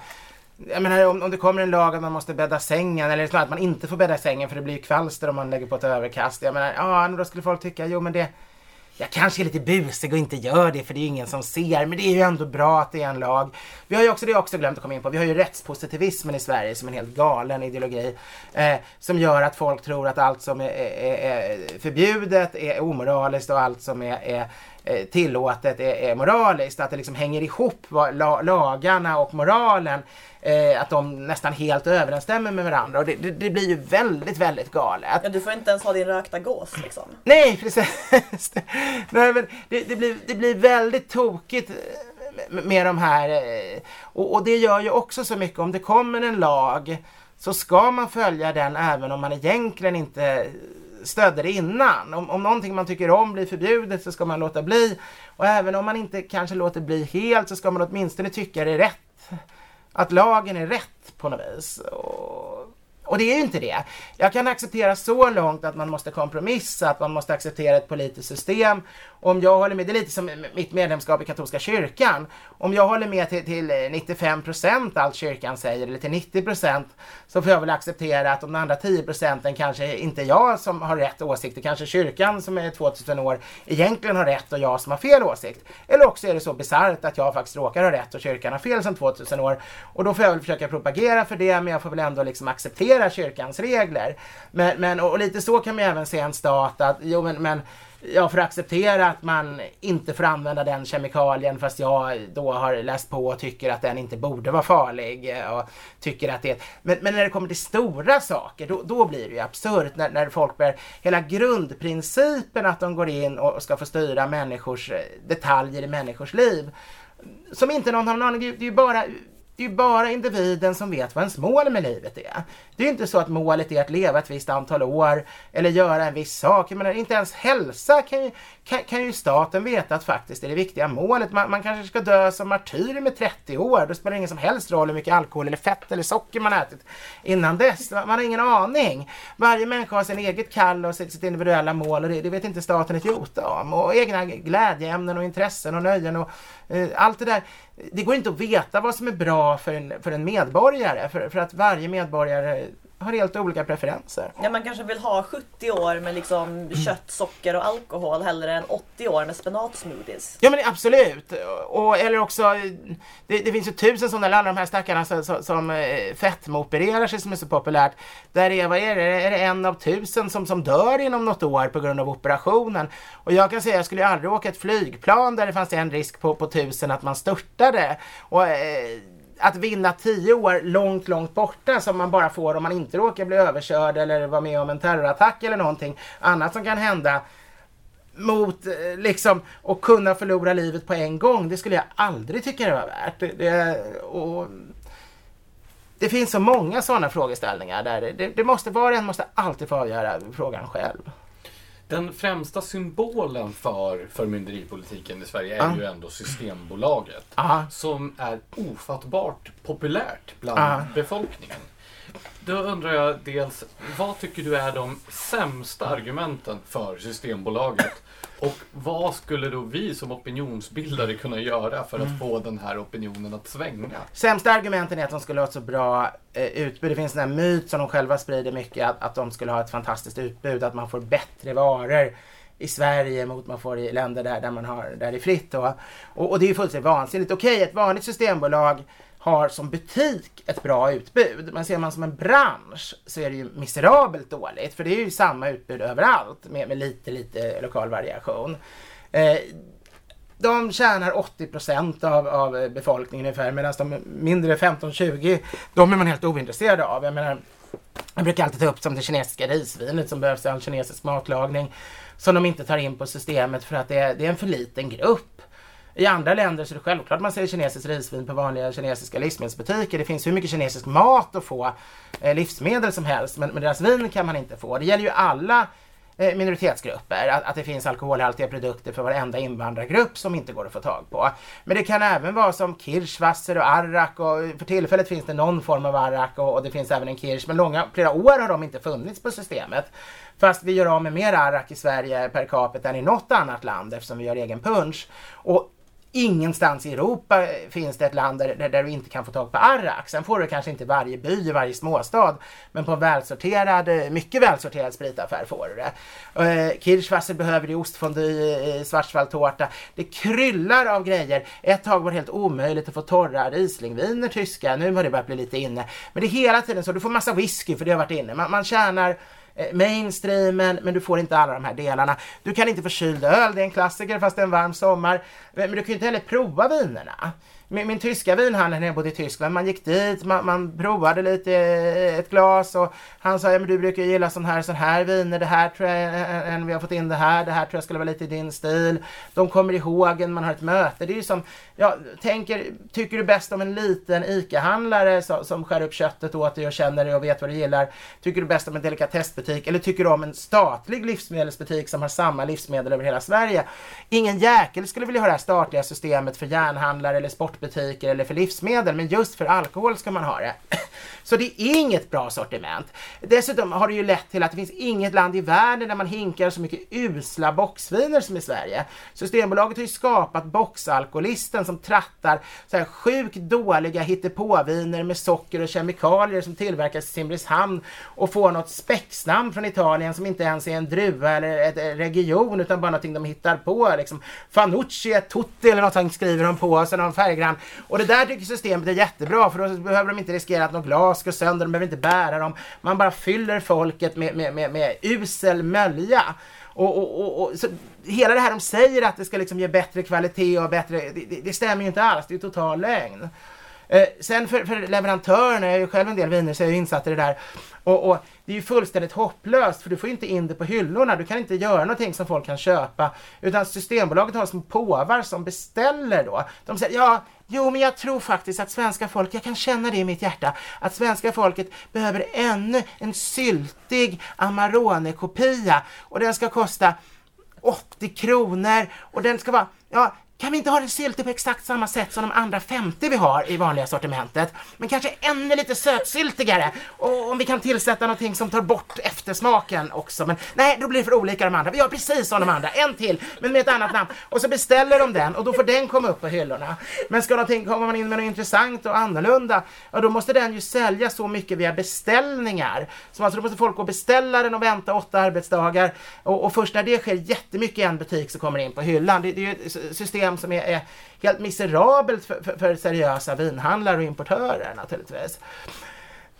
Jag menar om, om det kommer en lag att man måste bädda sängen eller snarare att man inte får bädda sängen för det blir kvalster om man lägger på ett överkast. Jag menar, ja då skulle folk tycka, jo men det jag kanske är lite busig och inte gör det för det är ingen som ser, men det är ju ändå bra att det är en lag. Vi har ju också, det har jag också glömt att komma in på, vi har ju rättspositivismen i Sverige som en helt galen ideologi. Eh, som gör att folk tror att allt som är, är, är förbjudet är omoraliskt och allt som är, är eh, tillåtet är, är moraliskt. Att det liksom hänger ihop vad, la, lagarna och moralen. Eh, att de nästan helt överensstämmer med varandra. Och det, det, det blir ju väldigt, väldigt galet. Ja, du får inte ens ha din rökta gås liksom. Nej, precis. Nej, men det, det, blir, det blir väldigt tokigt eh, med, de här. eh, Och, och det gör ju också så mycket. Om det kommer en lag så ska man följa den även om man egentligen inte stödde det innan. Om, om någonting man tycker om blir förbjudet så ska man låta bli. Och även om man inte kanske låter bli helt så ska man åtminstone tycka det är rätt. Att lagen är rätt på något vis. Och, och det är ju inte det. Jag kan acceptera så långt att man måste kompromissa, att man måste acceptera ett politiskt system. Om jag håller med, det är lite som mitt medlemskap i katolska kyrkan. Om jag håller med till, till eh, 95% allt kyrkan säger, eller till 90%, så får jag väl acceptera att de andra 10 procenten kanske inte är jag som har rätt åsikt, det kanske kyrkan som är 2000 år egentligen har rätt och jag som har fel åsikt. Eller också är det så bisarrt att jag faktiskt råkar ha rätt och kyrkan har fel sedan 2000 år. Och då får jag väl försöka propagera för det, men jag får väl ändå liksom acceptera kyrkans regler. Men, men och, och lite så kan man ju även se en stat att, jo men, men jag får acceptera att man inte får använda den kemikalien fast jag då har läst på och tycker att den inte borde vara farlig. Eh, och tycker att det men, men när det kommer till stora saker då, då blir det ju absurt när, när folk börjar, hela grundprincipen att de går in och ska få styra människors eh, detaljer i människors liv. Som inte någon har någon aning, det är ju bara det är ju bara individen som vet vad ens mål med livet är. Det är ju inte så att målet är att leva ett visst antal år eller göra en viss sak. Jag menar, inte ens hälsa kan ju, kan, kan ju staten veta att faktiskt är det viktiga målet. Man, man kanske ska dö som martyr med 30 år. Då spelar det ingen som helst roll hur mycket alkohol eller fett eller socker man ätit innan dess. Man har ingen aning. Varje människa har sin eget kall och sitt, sitt individuella mål och det, det vet inte staten ett jota om. Och egna glädjeämnen och intressen och nöjen och eh, allt det där. Det går inte att veta vad som är bra för en, för en medborgare. För, för att varje medborgare har helt olika preferenser. Ja, man kanske vill ha 70 år med liksom kött, socker och alkohol hellre än 80 år med spenatsmoothies. Ja men absolut. Och, eller också, det, det finns ju tusen sådana, eller alla de här stackarna som, som, som eh, fetmaopererar sig som är så populärt. Där är, vad är det, är det en av tusen som, som dör inom något år på grund av operationen. Och jag kan säga, jag skulle ju aldrig åka ett flygplan där det fanns en risk på, på tusen att man störtade. Och, eh, att vinna tio år långt, långt borta som man bara får om man inte råkar bli överkörd eller vara med om en terrorattack eller någonting annat som kan hända mot eh, liksom och kunna förlora livet på en gång. Det skulle jag aldrig tycka det var värt. Det, det, och, det finns så många sådana frågeställningar där det, det, det måste, var och en måste alltid få avgöra frågan själv. Den främsta symbolen för förmynderipolitiken i Sverige är Ja. ju ändå Systembolaget. Aha. Som är ofattbart populärt bland Ja. befolkningen. Då undrar jag dels, vad tycker du är de sämsta argumenten för Systembolaget? Och vad skulle då vi som opinionsbildare kunna göra för att Mm. få den här opinionen att svänga? Sämsta argumenten är att de skulle ha ett så bra eh, utbud. Det finns en myt som de själva sprider mycket att, att de skulle ha ett fantastiskt utbud, att man får bättre varor i Sverige mot man får i länder där, där, man har, där det är fritt. Då. Och, och det är ju fullständigt vansinnigt. Okej, ett vanligt systembolag har som butik ett bra utbud. Men ser man som en bransch så är det ju miserabelt dåligt. För det är ju samma utbud överallt med, med lite, lite lokal variation. Eh, de tjänar 80 procent av, av befolkningen ungefär medan de mindre 15-20 de är man helt ointresserad av. Jag menar, jag brukar alltid ta upp som det kinesiska risvinet som behövs i all kinesisk matlagning som de inte tar in på systemet för att det är, det är en för liten grupp. I andra länder så är det självklart man ser kinesiskt risvin på vanliga kinesiska livsmedelsbutiker. Det finns hur mycket kinesisk mat att få, eh, livsmedel som helst, men, men deras vin kan man inte få. Det gäller ju alla eh, minoritetsgrupper, att, att, det finns alkoholhaltiga produkter för varenda invandrargrupp som inte går att få tag på. Men det kan även vara som kirschwasser och arrak och eh, för tillfället finns det någon form av arrak och, och det finns även en kirsch, men långa, flera år har de inte funnits på systemet. Fast vi gör av med mer arrak i Sverige per capita än i något annat land eftersom vi gör egen punch. Och Ingenstans i Europa finns det ett land där, där, där, du inte kan få tag på arrak. Sen får du kanske inte varje by, i varje småstad. Men på en välsorterad, eh, mycket välsorterad spritaffär får du det. Eh, Kirschwasser behöver du, ostfondue, eh, schwarzwaldtårta. Det kryllar av grejer. Ett tag var det helt omöjligt att få torra Rieslingviner tyska. Nu har det börjat bli lite inne. Men det är hela tiden så. Du får massa whisky för det har varit inne. Man, man tjänar Eh, mainstreamen, men du får inte alla de här delarna. Du kan inte få kyld öl, det är en klassiker fast det är en varm sommar. Men du kan ju inte heller prova vinerna min, min tyska vinhandel när jag bodde i Tyskland, man gick dit, man, man provade lite eh, ett glas och han sa, ja men du brukar gilla sån här, sån här viner, det här tror jag, eh, eh, en, vi har fått in det här, det här tror jag skulle vara lite i din stil. De kommer ihåg en, man har ett möte. Det är ju som, ja, tänker, tycker du bäst om en liten ICA-handlare som, som skär upp köttet åt dig och känner dig och vet vad du gillar? Tycker du bäst om en delikatessbutik eller tycker du om en statlig livsmedelsbutik som har samma livsmedel över hela Sverige? Ingen jäkel skulle vilja ha det här statliga systemet för järnhandlare eller sport butiker eller för livsmedel, men just för alkohol ska man ha det. Så det är inget bra sortiment. Dessutom har det ju lett till att det finns inget land i världen där man hinkar så mycket usla boxviner som i Sverige. Systembolaget har ju skapat boxalkoholisten som trattar så här sjukt dåliga hittepåviner med socker och kemikalier som tillverkas i Simrishamn och får något spexnamn från Italien som inte ens är en druva eller en region utan bara någonting de hittar på. Liksom. Fanucci, Tutti eller något skriver de på, och sen har de någon grann. Och det där tycker systemet är jättebra för då behöver de inte riskera att något glas går sönder, de behöver inte bära dem. Man bara fyller folket med, med, med, med usel mölja. Och, och, och, och, så hela det här de säger att det ska liksom ge bättre kvalitet och bättre, det, det, det stämmer ju inte alls, det är total lögn. Eh, sen för, för leverantörerna, jag är ju själv en del viner så jag är insatt i det där. Och, och, det är ju fullständigt hopplöst för du får inte in det på hyllorna. Du kan inte göra någonting som folk kan köpa. Utan Systembolaget har små påvar som beställer då. De säger ja, jo men jag tror faktiskt att svenska folket, jag kan känna det i mitt hjärta, att svenska folket behöver ännu en syltig Amarone-kopia. Och den ska kosta 80 kronor. Och den ska vara, ja kan vi inte ha det syltig på exakt samma sätt som de andra 50 vi har i vanliga sortimentet? Men kanske ännu lite sötsyltigare. Och om vi kan tillsätta någonting som tar bort eftersmaken också. Men nej, då blir det för olika de andra. Vi har precis som de andra, en till, men med ett annat namn. Och så beställer de den och då får den komma upp på hyllorna. Men ska någonting, komma man in med något intressant och annorlunda, ja då måste den ju sälja så mycket via beställningar. Så alltså då måste folk gå och beställa den och vänta åtta arbetsdagar. Och, och först när det sker jättemycket i en butik så kommer det in på hyllan. Det, det är ju ett system system som är, är helt miserabelt för, för, för, seriösa vinhandlare och importörer naturligtvis.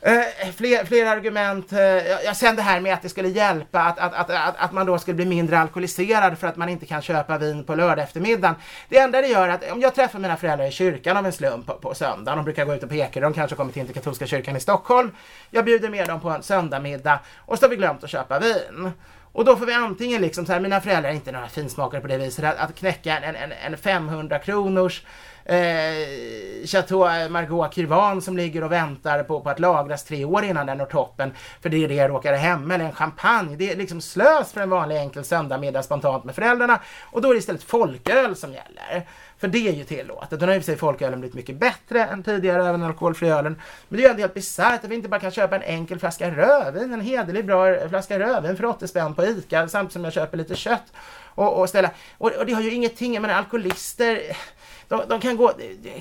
Eh, fler, fler argument. Eh, jag sen det här med att det skulle hjälpa att, att, att, att, att man då skulle bli mindre alkoholiserad för att man inte kan köpa vin på lördag eftermiddagen. Det enda det gör är att om jag träffar mina föräldrar i kyrkan av en slump på, på söndag, de brukar gå ut och peka, de kanske kommer in till katolska kyrkan i Stockholm. Jag bjuder med dem på en söndagmiddag och så har vi glömt att köpa vin. Och då får vi antingen liksom så här, mina föräldrar är inte några finsmakare på det viset, att, att knäcka en, en, en 500 kronors eh, Chateau Margaux Kirvan som ligger och väntar på, på att lagras tre år innan den når toppen. För det är det jag råkar hem eller en champagne. Det är liksom slös för en vanlig enkel söndagmiddag spontant med föräldrarna. Och då är det istället folköl som gäller. För det är ju tillåtet. Nu har i och för sig folkölen blivit mycket bättre än tidigare, även alkoholfri alkoholfria ölen. Men det är ju ändå helt bisarrt att vi inte bara kan köpa en enkel flaska rödvin, en hederlig bra flaska rödvin för 80 spänn på ICA samtidigt som jag köper lite kött och, och ställa. Och, och det har ju ingenting, jag menar alkoholister de, de, kan gå,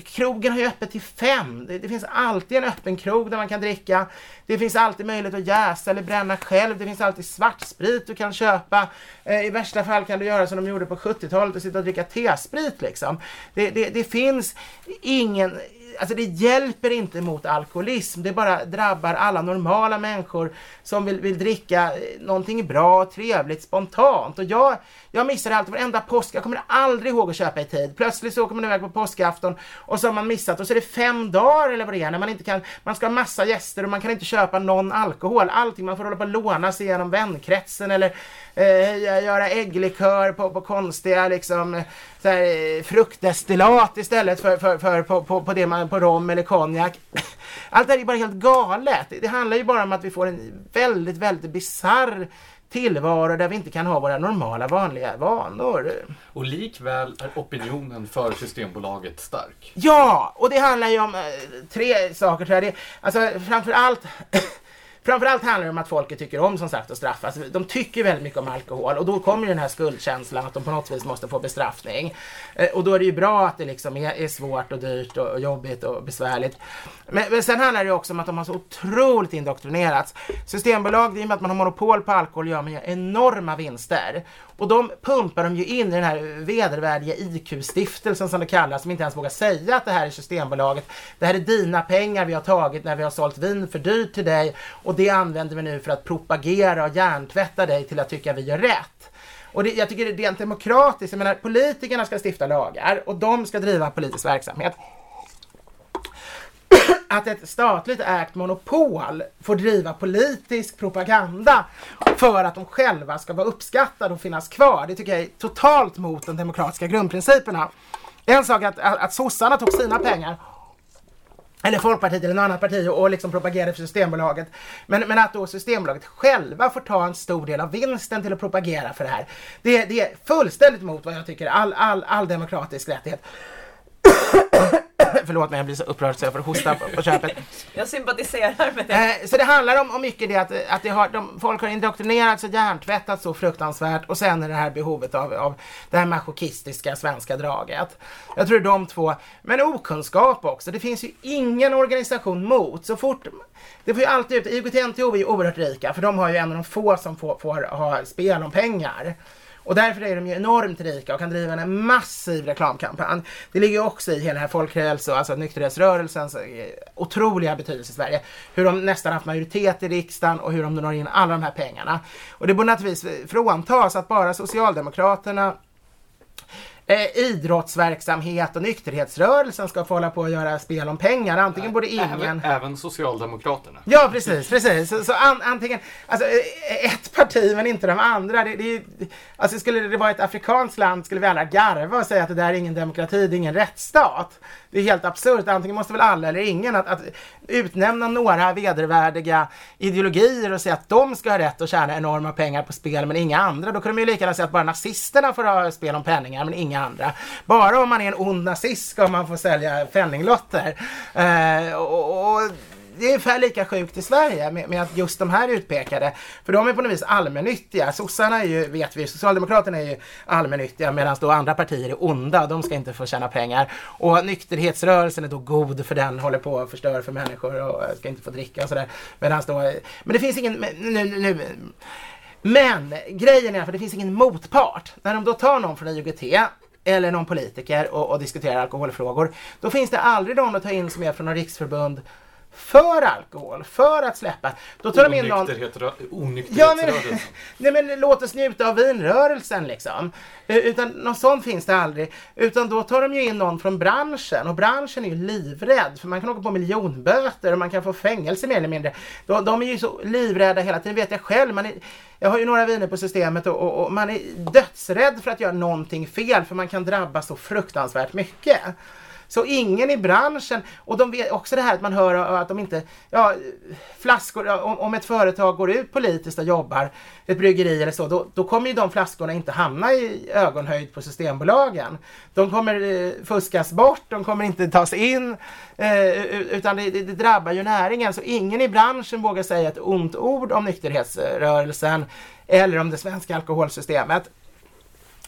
krogen har ju öppet till fem. Det, det, finns alltid en öppen krog där man kan dricka. Det finns alltid möjlighet att jäsa eller bränna själv. Det finns alltid svartsprit du kan köpa. Eh, I värsta fall kan du göra som de gjorde på 70-talet och sitta och dricka T-sprit liksom. Det, det, det finns ingen alltså det hjälper inte mot alkoholism. Det bara drabbar alla normala människor som vill, vill dricka eh, någonting bra, trevligt, spontant. Och jag, jag missar alltid varenda påsk. Jag kommer aldrig ihåg att köpa i tid. Plötsligt så åker man iväg på påskafton och så har man missat och så är det fem dagar eller vad det är när man inte kan, man ska ha massa gäster och man kan inte köpa någon alkohol. Allting, man får hålla på och låna sig genom vänkretsen eller eh, göra ägglikör på, på konstiga liksom så här, fruktdestillat istället för, för, för på, på, på, det man, på rom eller konjak. Allt det här är bara helt galet. Det handlar ju bara om att vi får en väldigt, väldigt bizarr tillvaro där vi inte kan ha våra normala vanliga vanor. Och likväl är opinionen för Systembolaget stark. Ja, och det handlar ju om eh, tre saker tror jag. Det, alltså framför allt Framförallt handlar det om att folket tycker om som sagt att straffas. Alltså, de tycker väldigt mycket om alkohol och då kommer den här skuldkänslan att de på något vis måste få bestraffning. Eh, och då är det ju bra att det liksom är, är svårt och dyrt och, jobbigt och besvärligt. Men, men sen handlar det också om att de har så otroligt indoktrinerats. Systembolag, i och med att man har monopol på alkohol, gör man ju enorma vinster. Och de pumpar de ju in i den här vedervärdiga IQ-stiftelsen som det kallas, som inte ens vågar säga att det här är Systembolaget. Det här är dina pengar vi har tagit när vi har sålt vin för dyrt till dig och det använder vi nu för att propagera och hjärntvätta dig till att tycka vi gör rätt. Och det, jag tycker det är rent demokratiskt. Jag menar, politikerna ska stifta lagar och de ska driva politisk verksamhet att ett statligt ägt monopol får driva politisk propaganda för att de själva ska vara uppskattade och finnas kvar. Det tycker jag är totalt mot de demokratiska grundprinciperna. En sak är att, att, att sossarna tog sina pengar eller Folkpartiet eller något annat parti och liksom propagerade för Systembolaget. Men, men att då Systembolaget själva får ta en stor del av vinsten till att propagera för det här. Det, det är fullständigt mot vad jag tycker är all, all, all demokratisk rättighet. Förlåt mig, jag blir så upprörd så jag får hosta på, på köpet. Jag sympatiserar med det. Eh, så det handlar om, om mycket det att, att det har, de, folk har indoktrinerats och hjärntvättats så fruktansvärt och sen är det här behovet av, av det här masochistiska svenska draget. Jag tror det är de två, men okunskap också. Det finns ju ingen organisation mot. Så fort, det får ju alltid ut, IOGT-NTO är ju oerhört rika för de har ju en av de få som får, får ha spel om pengar. Och därför är de ju enormt rika och kan driva en massiv reklamkampanj. Det ligger också i hela den här folkhälso, alltså nykterhetsrörelsens eh, otroliga betydelse i Sverige. Hur de nästan haft majoritet i riksdagen och hur de når in alla de här pengarna. Och det borde naturligtvis eh, fråntas att bara Socialdemokraterna eh, idrottsverksamhet och nykterhetsrörelsen ska få hålla på och göra spel om pengar. Antingen borde ingen... Även, även Socialdemokraterna. Ja, precis. precis. Så, så an, antingen alltså, eh, ett parti men inte de andra. Det, det, alltså, skulle det vara ett afrikanskt land skulle vi alla garva och säga att det där är ingen demokrati, det är ingen rättsstat. Det är helt absurt. Antingen måste väl alla eller ingen att, att utnämna några vedervärdiga ideologier och säga att de ska ha rätt att tjäna enorma pengar på spel men inga andra. Då kunde man ju lika gärna säga att bara nazisterna får ha spel om penningar men inga andra. Bara om man är en ond nazist ska man få sälja penninglotter. Eh, och, och det är ungefär lika sjukt i Sverige med, med, att just de här utpekade, för de är på något vis allmännyttiga. Sossarna är ju, vet vi, Socialdemokraterna är ju allmännyttiga medan då andra partier är onda, de ska inte få tjäna pengar. Och nykterhetsrörelsen är då god för den håller på att förstöra för människor och ska inte få dricka och sådär. Medan då, men det finns ingen, nu, nu men grejen är att det finns ingen motpart. När de då tar någon från IOGT eller någon politiker och, och diskuterar alkoholfrågor, då finns det aldrig någon att ta in som är från något riksförbund för alkohol, för att släppa. Då tar de in någon... Ja, men, nej men låt oss njuta av vinrörelsen liksom. Eh, utan något sånt finns det aldrig. Utan då tar de ju in någon från branschen och branschen är ju livrädd för man kan åka på miljonböter och man kan få fängelse mer eller mindre. De, de är ju så livrädda hela tiden, vet jag själv. Man är, jag har ju några viner på systemet och, och, och man är dödsrädd för att göra någonting fel för man kan drabbas så fruktansvärt mycket. Så ingen i branschen, och de vet också det här att man hör att de inte, ja, flaskor, om, om ett företag går ut politiskt och jobbar, ett bryggeri eller så, då, då kommer ju de flaskorna inte hamna i ögonhöjd på Systembolagen. De kommer eh, fuskas bort, de kommer inte tas in, eh, utan det, det, det drabbar ju näringen. Så ingen i branschen vågar säga ett ont ord om nykterhetsrörelsen eller om det svenska alkoholsystemet.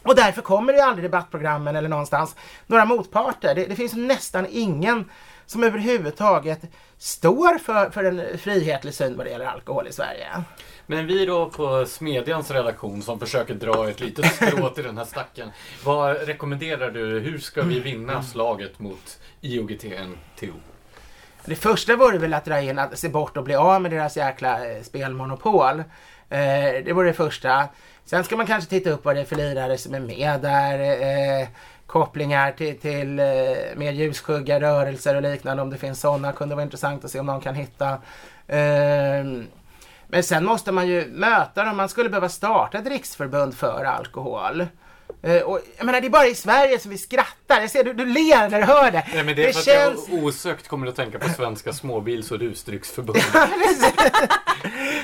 Och därför kommer det aldrig i debattprogrammen eller någonstans några motparter. Det, det finns nästan ingen som överhuvudtaget står för, för en frihetlig syn vad det gäller alkohol i Sverige. Men vi då på Smedjans redaktion som försöker dra ett litet strå till den här stacken. Vad rekommenderar du? Hur ska vi vinna slaget mot IOGT-NTO? Det första vore väl att dra in, att se bort och bli av med deras jäkla eh, spelmonopol. Eh, det vore det första. Sen ska man kanske titta upp vad det är för lirare som är med där. Eh, kopplingar till, till eh, mer ljusskygga rörelser och liknande om det finns sådana. Kunde vara intressant att se om någon kan hitta. Eh, men sen måste man ju möta dem. Man skulle behöva starta ett riksförbund för alkohol. Eh, och, jag menar, det är bara i Sverige som vi skrattar. Jag ser du, du ler när du hör det. Nej, men det är för känns... att jag osökt kommer att tänka på Svenska småbils och rusdrycksförbund.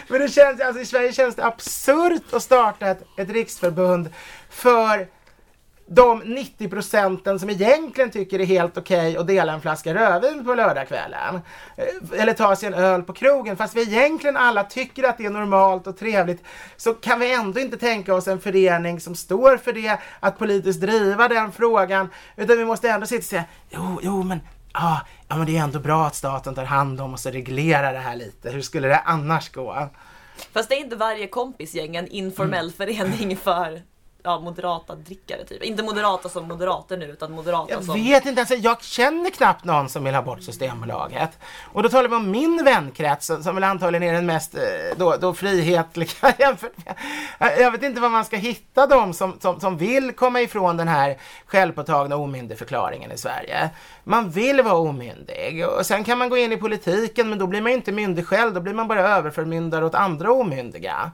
men det känns, alltså, i Sverige känns det absurt att starta ett, ett riksförbund för de 90 procenten som egentligen tycker det är helt okej okay att dela en flaska rödvin på lördagskvällen. Eh, eller ta sig en öl på krogen. Fast vi egentligen alla tycker att det är normalt och trevligt så kan vi ändå inte tänka oss en förening som står för det, att politiskt driva den frågan. Utan vi måste ändå sitta och säga, jo, jo men ah, ja, men det är ändå bra att staten tar hand om och reglerar det här lite. Hur skulle det annars gå? Fast det är inte varje kompisgäng en informell mm. förening för ja, moderata drickare typ. Inte moderata som moderater nu utan moderata jag som... Jag vet inte, alltså, jag känner knappt någon som vill ha bort Systembolaget. Och då talar vi om min vänkrets som väl antagligen är den mest eh, då, då frihetliga jämfört med. Jag vet inte var man ska hitta dem som, som, som vill komma ifrån den här självpåtagna omyndigförklaringen i Sverige. Man vill vara omyndig och sen kan man gå in i politiken men då blir man inte myndig själv, då blir man bara överförmyndare åt andra omyndiga.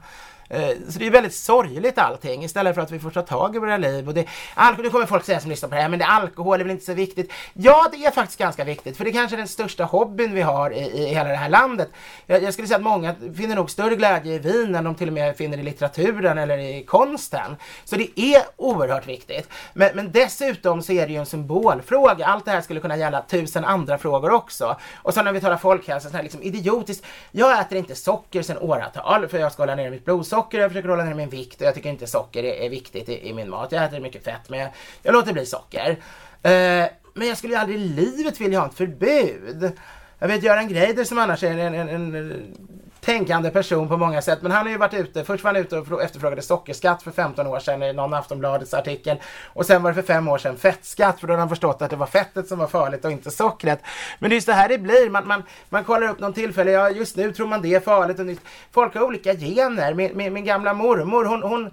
Eh, så det är väldigt sorgligt allting istället för att vi får ta tag i våra liv. Och det, alkohol, nu kommer folk säga som lyssnar på det här, men det, alkohol är väl inte så viktigt? Ja, det är faktiskt ganska viktigt, för det är kanske är den största hobbyn vi har i, i hela det här landet. Jag, jag, skulle säga att många finner nog större glädje i vin än de till och med finner i litteraturen eller i konsten. Så det är oerhört viktigt. Men, men dessutom så är det ju en symbolfråga. Allt det här skulle kunna gälla tusen andra frågor också. Och så när vi talar folkhälsa, så här liksom idiotiskt. Jag äter inte socker sedan åratal för jag ska hålla ner mitt blodsocker jag försöker hålla ner min vikt och jag tycker inte socker är, är viktigt i, i, min mat. Jag äter mycket fett men jag, jag låter bli socker. Uh, men jag skulle ju aldrig i livet vilja ha ett förbud. Jag vet Göran Greider som annars är en, en, en tänkande person på många sätt. Men han har ju varit ute, först var han ute och efterfrågade sockerskatt för 15 år sedan i någon Aftonbladets artikel. Och sen var det för fem år sedan fettskatt för då hade han förstått att det var fettet som var farligt och inte sockret. Men det är så här det blir. Man, man, man kollar upp någon tillfälle, ja just nu tror man det är farligt. Och nytt. folk har olika gener. Min, min, min gamla mormor hon, hon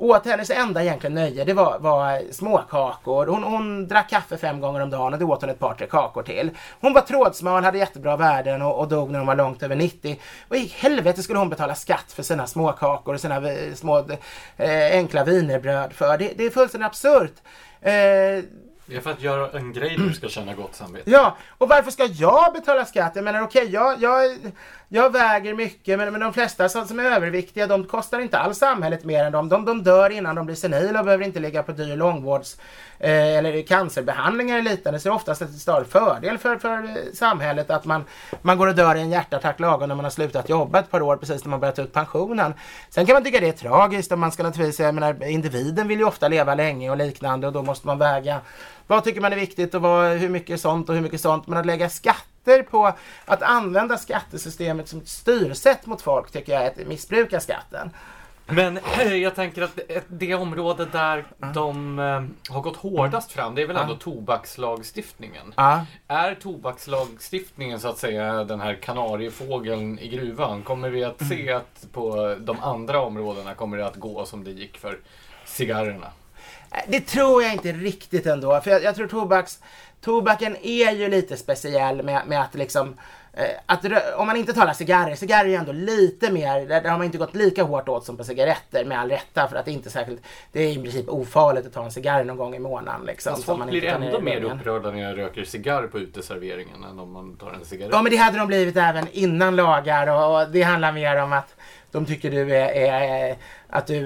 åt hennes enda egentligen nöje det var, var småkakor. Hon, hon drack kaffe fem gånger om dagen och det åt hon ett par tre kakor till. Hon var trådsmal, hade jättebra värden och, och dog när hon var långt över 90. Och i helvete skulle hon betala skatt för sina småkakor och sina eh, små eh, enkla wienerbröd för. Det, det är fullständigt absurt. Eh, det är för att göra en grej du ska känna gott samvete. Ja, och varför ska jag betala skatt? Jag menar okej, okay, jag, jag, jag väger mycket men, men de flesta som, som är överviktiga de kostar inte alls samhället mer än dem. De, de dör innan de blir senila och behöver inte ligga på dyr långvårds eh, eller cancerbehandlingar eller liknande. Så det är oftast en större fördel för, för eh, samhället att man, man går och dör i en hjärtattack lagom när man har slutat jobba ett par år precis när man börjat ta ut pensionen. Sen kan man tycka det är tragiskt och man ska naturligtvis, jag menar individen vill ju ofta leva länge och liknande och då måste man väga vad tycker man är viktigt och vad, hur mycket sånt och hur mycket sånt. Men att lägga skatt skatter på att använda skattesystemet som ett styrsätt mot folk tycker jag är att missbruka skatten. Men jag tänker att det område där mm. de eh, har gått hårdast fram, det är väl ändå mm. tobakslagstiftningen. Mm. Är tobakslagstiftningen så att säga den här kanariefågeln i gruvan? Kommer vi att se att på de andra områdena kommer det att gå som det gick för cigarrerna? Det tror jag inte riktigt ändå. För jag, jag tror tobaks, tobaken är ju lite speciell med, med att liksom eh, att, om man inte talar cigarrer, cigarrer är ju ändå lite mer, där har man inte gått lika hårt åt som på cigaretter med all rätta för att det är inte särskilt, det är i princip ofarligt att ta en cigarr någon gång i månaden. Liksom, Fast folk blir ändå mer upprörda när jag röker cigarr på uteserveringen än om man tar en cigarett. Ja men det hade de blivit även innan lagar och, och det handlar mer om att de tycker du är, är att du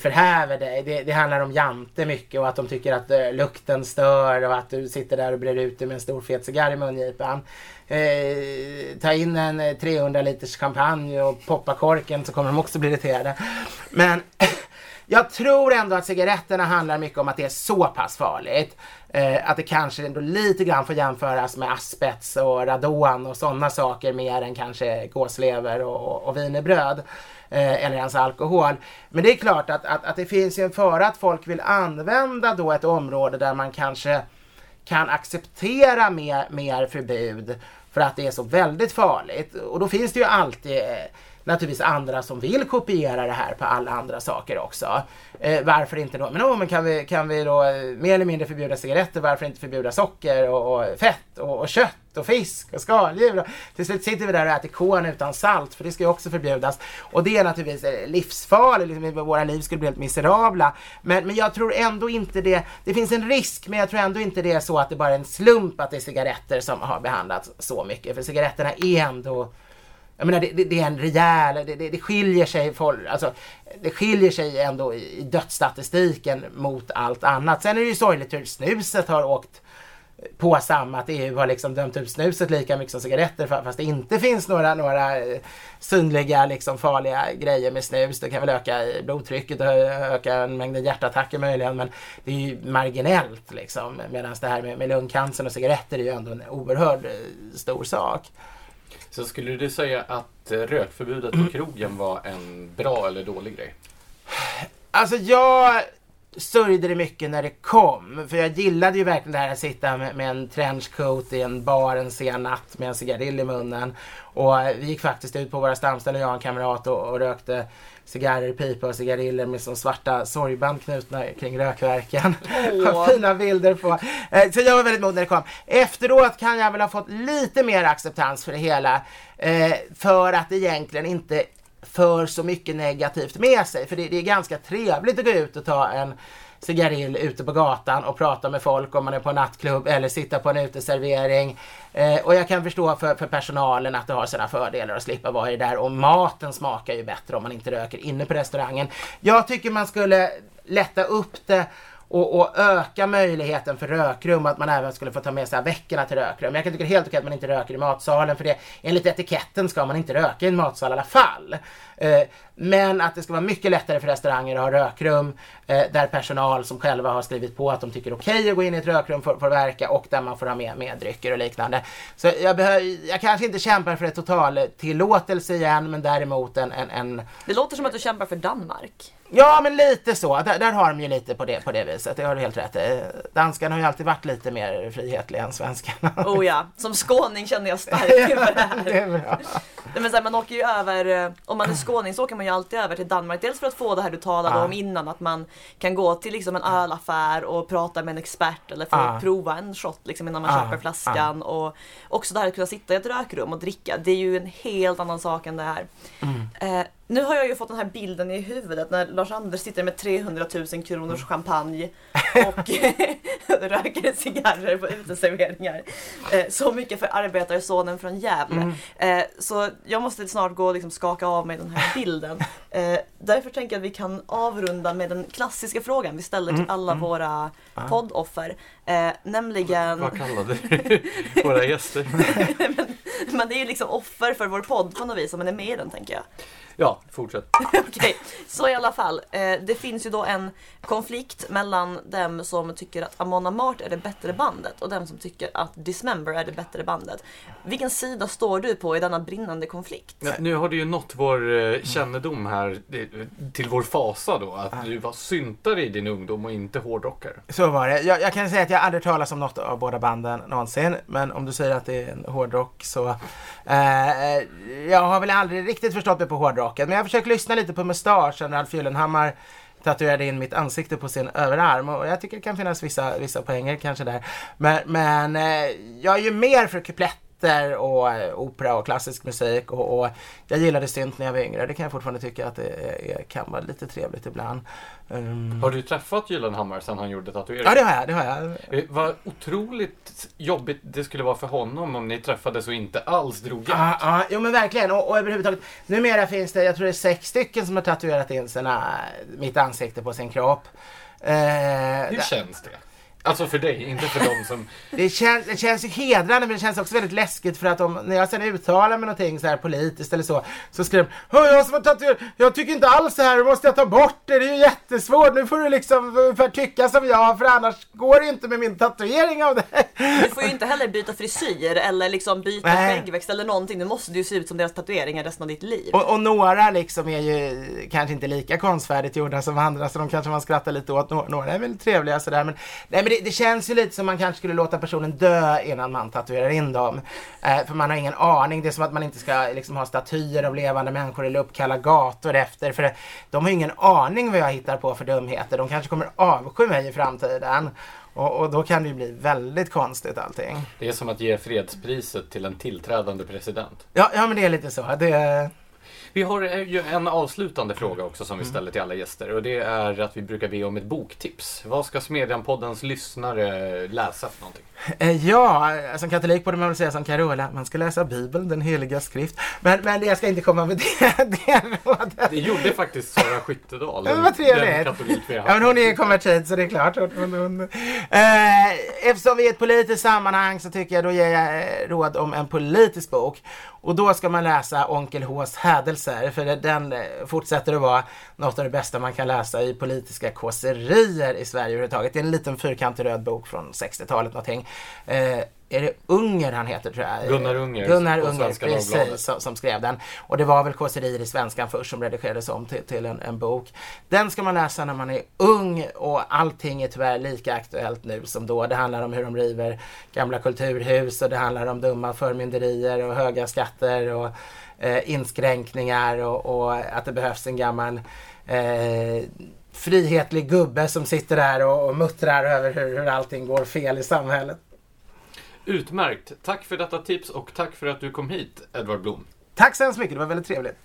förhäver dig. Det, det, handlar om jante mycket och att de tycker att uh, lukten stör och att du sitter där och brer ut dig med en stor fet cigarr i mungipan. Eh, ta in en eh, 300 liters champagne och poppa korken så kommer de också bli irriterade. Men Jag tror ändå att cigaretterna handlar mycket om att det är så pass farligt. Eh, att det kanske ändå lite grann får jämföras med asbest och radon och sådana saker mer än kanske gåslever och, och wienerbröd. Eh, eller ens alkohol. Men det är klart att, att, att det finns ju en fara att folk vill använda då ett område där man kanske kan acceptera mer, mer förbud för att det är så väldigt farligt. Och då finns det ju alltid eh, naturligtvis andra som vill kopiera det här på alla andra saker också. Eh, varför inte då? Men, oh, men kan, vi, kan vi då eh, mer eller mindre förbjuda cigaretter? Varför inte förbjuda socker och, och fett och, och, kött och fisk och skaldjur? Till slut sitter vi där och äter korn utan salt för det ska ju också förbjudas. Och det är naturligtvis eh, livsfarligt, liksom, våra liv skulle bli helt miserabla. Men, men jag tror ändå inte det, det finns en risk men jag tror ändå inte det är så att det bara är en slump att det är cigaretter som har behandlats så mycket. För cigaretterna är ändå jag menar, det, det, det är en rejäl, det, det, det skiljer sig, för, alltså, det skiljer sig ändå i dödsstatistiken mot allt annat. Sen är det ju sorgligt hur snuset har åkt på samma, att EU har liksom dömt ut snuset lika mycket som cigaretter fast det inte finns några, några eh, synliga liksom farliga grejer med snus. Det kan väl öka blodtrycket och öka en mängd hjärtattacker möjligen men det är ju marginellt liksom. Medan det här med, med lungcancer och cigaretter är ju ändå en oerhört eh, stor sak. Så skulle du säga att eh, rökförbudet på krogen var en bra eller dålig grej? Alltså jag sörjde det mycket när det kom. För jag gillade ju verkligen det här att sitta med, med en trenchcoat i en bar en sen natt med en cigarill i munnen. Och vi gick faktiskt ut på våra stamställen, jag och en kamrat och, och rökte cigarrer, pipa och cigariller med som svarta sorgband knutna kring rökverken. Oh. Fina bilder på. Eh, så jag var väldigt modig när det kom. Efteråt kan jag väl ha fått lite mer acceptans för det hela. Eh, för att det egentligen inte för så mycket negativt med sig. För det, det är ganska trevligt att gå ut och ta en cigarill ute på gatan och prata med folk om man är på en nattklubb eller sitta på en uteservering. Eh, och jag kan förstå för, för personalen att det har sina fördelar att slippa vara i där och maten smakar ju bättre om man inte röker inne på restaurangen. Jag tycker man skulle lätta upp det och, och, öka möjligheten för rökrum, att man även skulle få ta med sig veckorna till rökrum. Jag kan tycka det är helt okej att man inte röker i matsalen för det enligt etiketten ska man inte röka i en matsal i alla fall. Eh, men att det ska vara mycket lättare för restauranger att ha rökrum eh, där personal som själva har skrivit på att de tycker okej okay att gå in i ett rökrum får, får verka och där man får ha med, med drycker och liknande. Så jag, behöver, jag kanske inte kämpar för ett total tillåtelse igen men däremot en, en, en... Det låter som att du kämpar för Danmark. Ja, men lite så. Där, där, har de ju lite på det, på det viset. Det har du helt rätt i. Danskarna har ju alltid varit lite mer frihetliga än svenskarna. Oh ja, som skåning känner jag starkt inför det här. det är bra. Men så här, man åker ju över, eh, om man är skåning så åker man ju alltid över till Danmark. Dels för att få det här du talade ah. om innan, att man kan gå till liksom en ölaffär och prata med en expert eller få ah. prova en shot liksom, innan man ah. köper flaskan. Och också det här att kunna sitta i ett rökrum och dricka. Det är ju en helt annan sak än det här. Mm. Eh, nu har jag ju fått den här bilden i huvudet när Lars-Anders sitter med 300 000 kronors mm. champagne och röker cigarrer på uteserveringar. Eh, så mycket för arbetarsonen från Gävle. Mm. Eh, så jag måste snart gå och liksom skaka av mig den här bilden. Eh, därför tänker jag att vi kan avrunda med den klassiska frågan vi ställer till mm, alla mm. våra poddoffer. nämligen... Vad kallade du våra gäster? det är ju liksom offer för vår podd på något vis om man är med i den tänker jag. Ja, fortsätt. Okej, okay. så i alla fall. Eh, det finns ju då en konflikt mellan dem som tycker att Amon Amart är det bättre bandet och dem som tycker att Dismember är det bättre bandet. Vilken sida står du på i denna brinnande konflikt? Ja, nu har det ju nått vår eh, kännedom här till vår fasa då att du var syntare i din ungdom och inte hårdrockare. Så var det. Jag, jag kan säga att jag aldrig talat om något av båda banden någonsin. Men om du säger att det är en hårdrock så Eh, eh, jag har väl aldrig riktigt förstått mig på hårdrocken. Men jag försöker lyssna lite på Mustasch, Ralf Gyllenhammar tatuerade in mitt ansikte på sin överarm och jag tycker det kan finnas vissa, vissa poänger kanske där. Men, men eh, jag är ju mer för kuplett teater och eh, opera och klassisk musik och, och, jag gillade synt när jag var yngre. Det kan jag fortfarande tycka att det är, kan vara lite trevligt ibland. Um... Har du träffat Gyllenhammar sen han gjorde tatueringen? Ja, det har jag. Det har jag. Eh, vad otroligt jobbigt det skulle vara för honom om ni träffades och inte alls drog jämt. Ja, ja, jo men verkligen. Och, och överhuvudtaget, numera finns det, jag tror det är sex stycken som har tatuerat in sina, mitt ansikte på sin kropp. Eh, Hur känns det? Alltså för dig, inte för dem som... Det känns, det känns ju hedrande men det känns också väldigt läskigt för att om, när jag sen uttalar mig någonting så här politiskt eller så, så skriver de jag som har tatuerat, jag tycker inte alls så här, måste jag ta bort det, det är ju jättesvårt, nu får du liksom ungefär tycka som jag för annars går det inte med min tatuering av det. Du får ju inte heller byta frisyr eller liksom byta Nej. skäggväxt eller någonting. Det måste ju se ut som deras tatueringar resten av ditt liv. Och, och några liksom är ju kanske inte lika konstfärdigt gjorda som andra så de kanske man skrattar lite åt. Nå- Några är väl trevliga sådär men, nej, men det, det känns ju lite som man kanske skulle låta personen dö innan man tatuerar in dem. Eh, för man har ingen aning. Det är som att man inte ska liksom, ha statyer av levande människor eller uppkalla gator efter. För de har ju ingen aning vad jag hittar på för dumheter. De kanske kommer avsky mig i framtiden. Och, och då kan det ju bli väldigt konstigt allting. Det är som att ge fredspriset till en tillträdande president. Ja, ja men det är lite så. Det, Vi har ju en avslutande fråga också som vi ställer till alla gäster och det är att vi brukar be om ett boktips. Vad ska Smedjan-poddens lyssnare läsa för någonting? Eh, Ja, som katolik borde man väl säga som Carola, man ska läsa Bibeln, den heliga skrift. Men, men jag ska inte komma med det, det rådet. Det gjorde faktiskt Sara Skyttedal. Men vad trevligt. Den Ja, men hon är konvertit så det är klart. Hon, hon. Eh, eftersom vi är i ett politiskt sammanhang så tycker jag då ger jag eh, råd om en politisk bok. Och då ska man läsa Onkel Hs hädelser för den eh, fortsätter att vara något av det bästa man kan läsa i politiska kåserier i Sverige överhuvudtaget. Det är en liten fyrkantig röd bok från 60-talet någonting. Eh, är det Unger han heter tror jag? Gunnar Unger Gunnar Unger, precis, som, som skrev den. Och det var väl kåserier i Svenskan först som redigerades om till, till en, en bok. Den ska man läsa när man är ung och allting är tyvärr lika aktuellt nu som då. Det handlar om hur de river gamla kulturhus och det handlar om dumma förmynderier och höga skatter och eh, inskränkningar och, och att det behövs en gammal eh, frihetlig gubbe som sitter där och, och muttrar över hur, hur allting går fel i samhället. Utmärkt. Tack för detta tips och tack för att du kom hit, Edvard Blom. Tack så hemskt mycket, det var väldigt trevligt.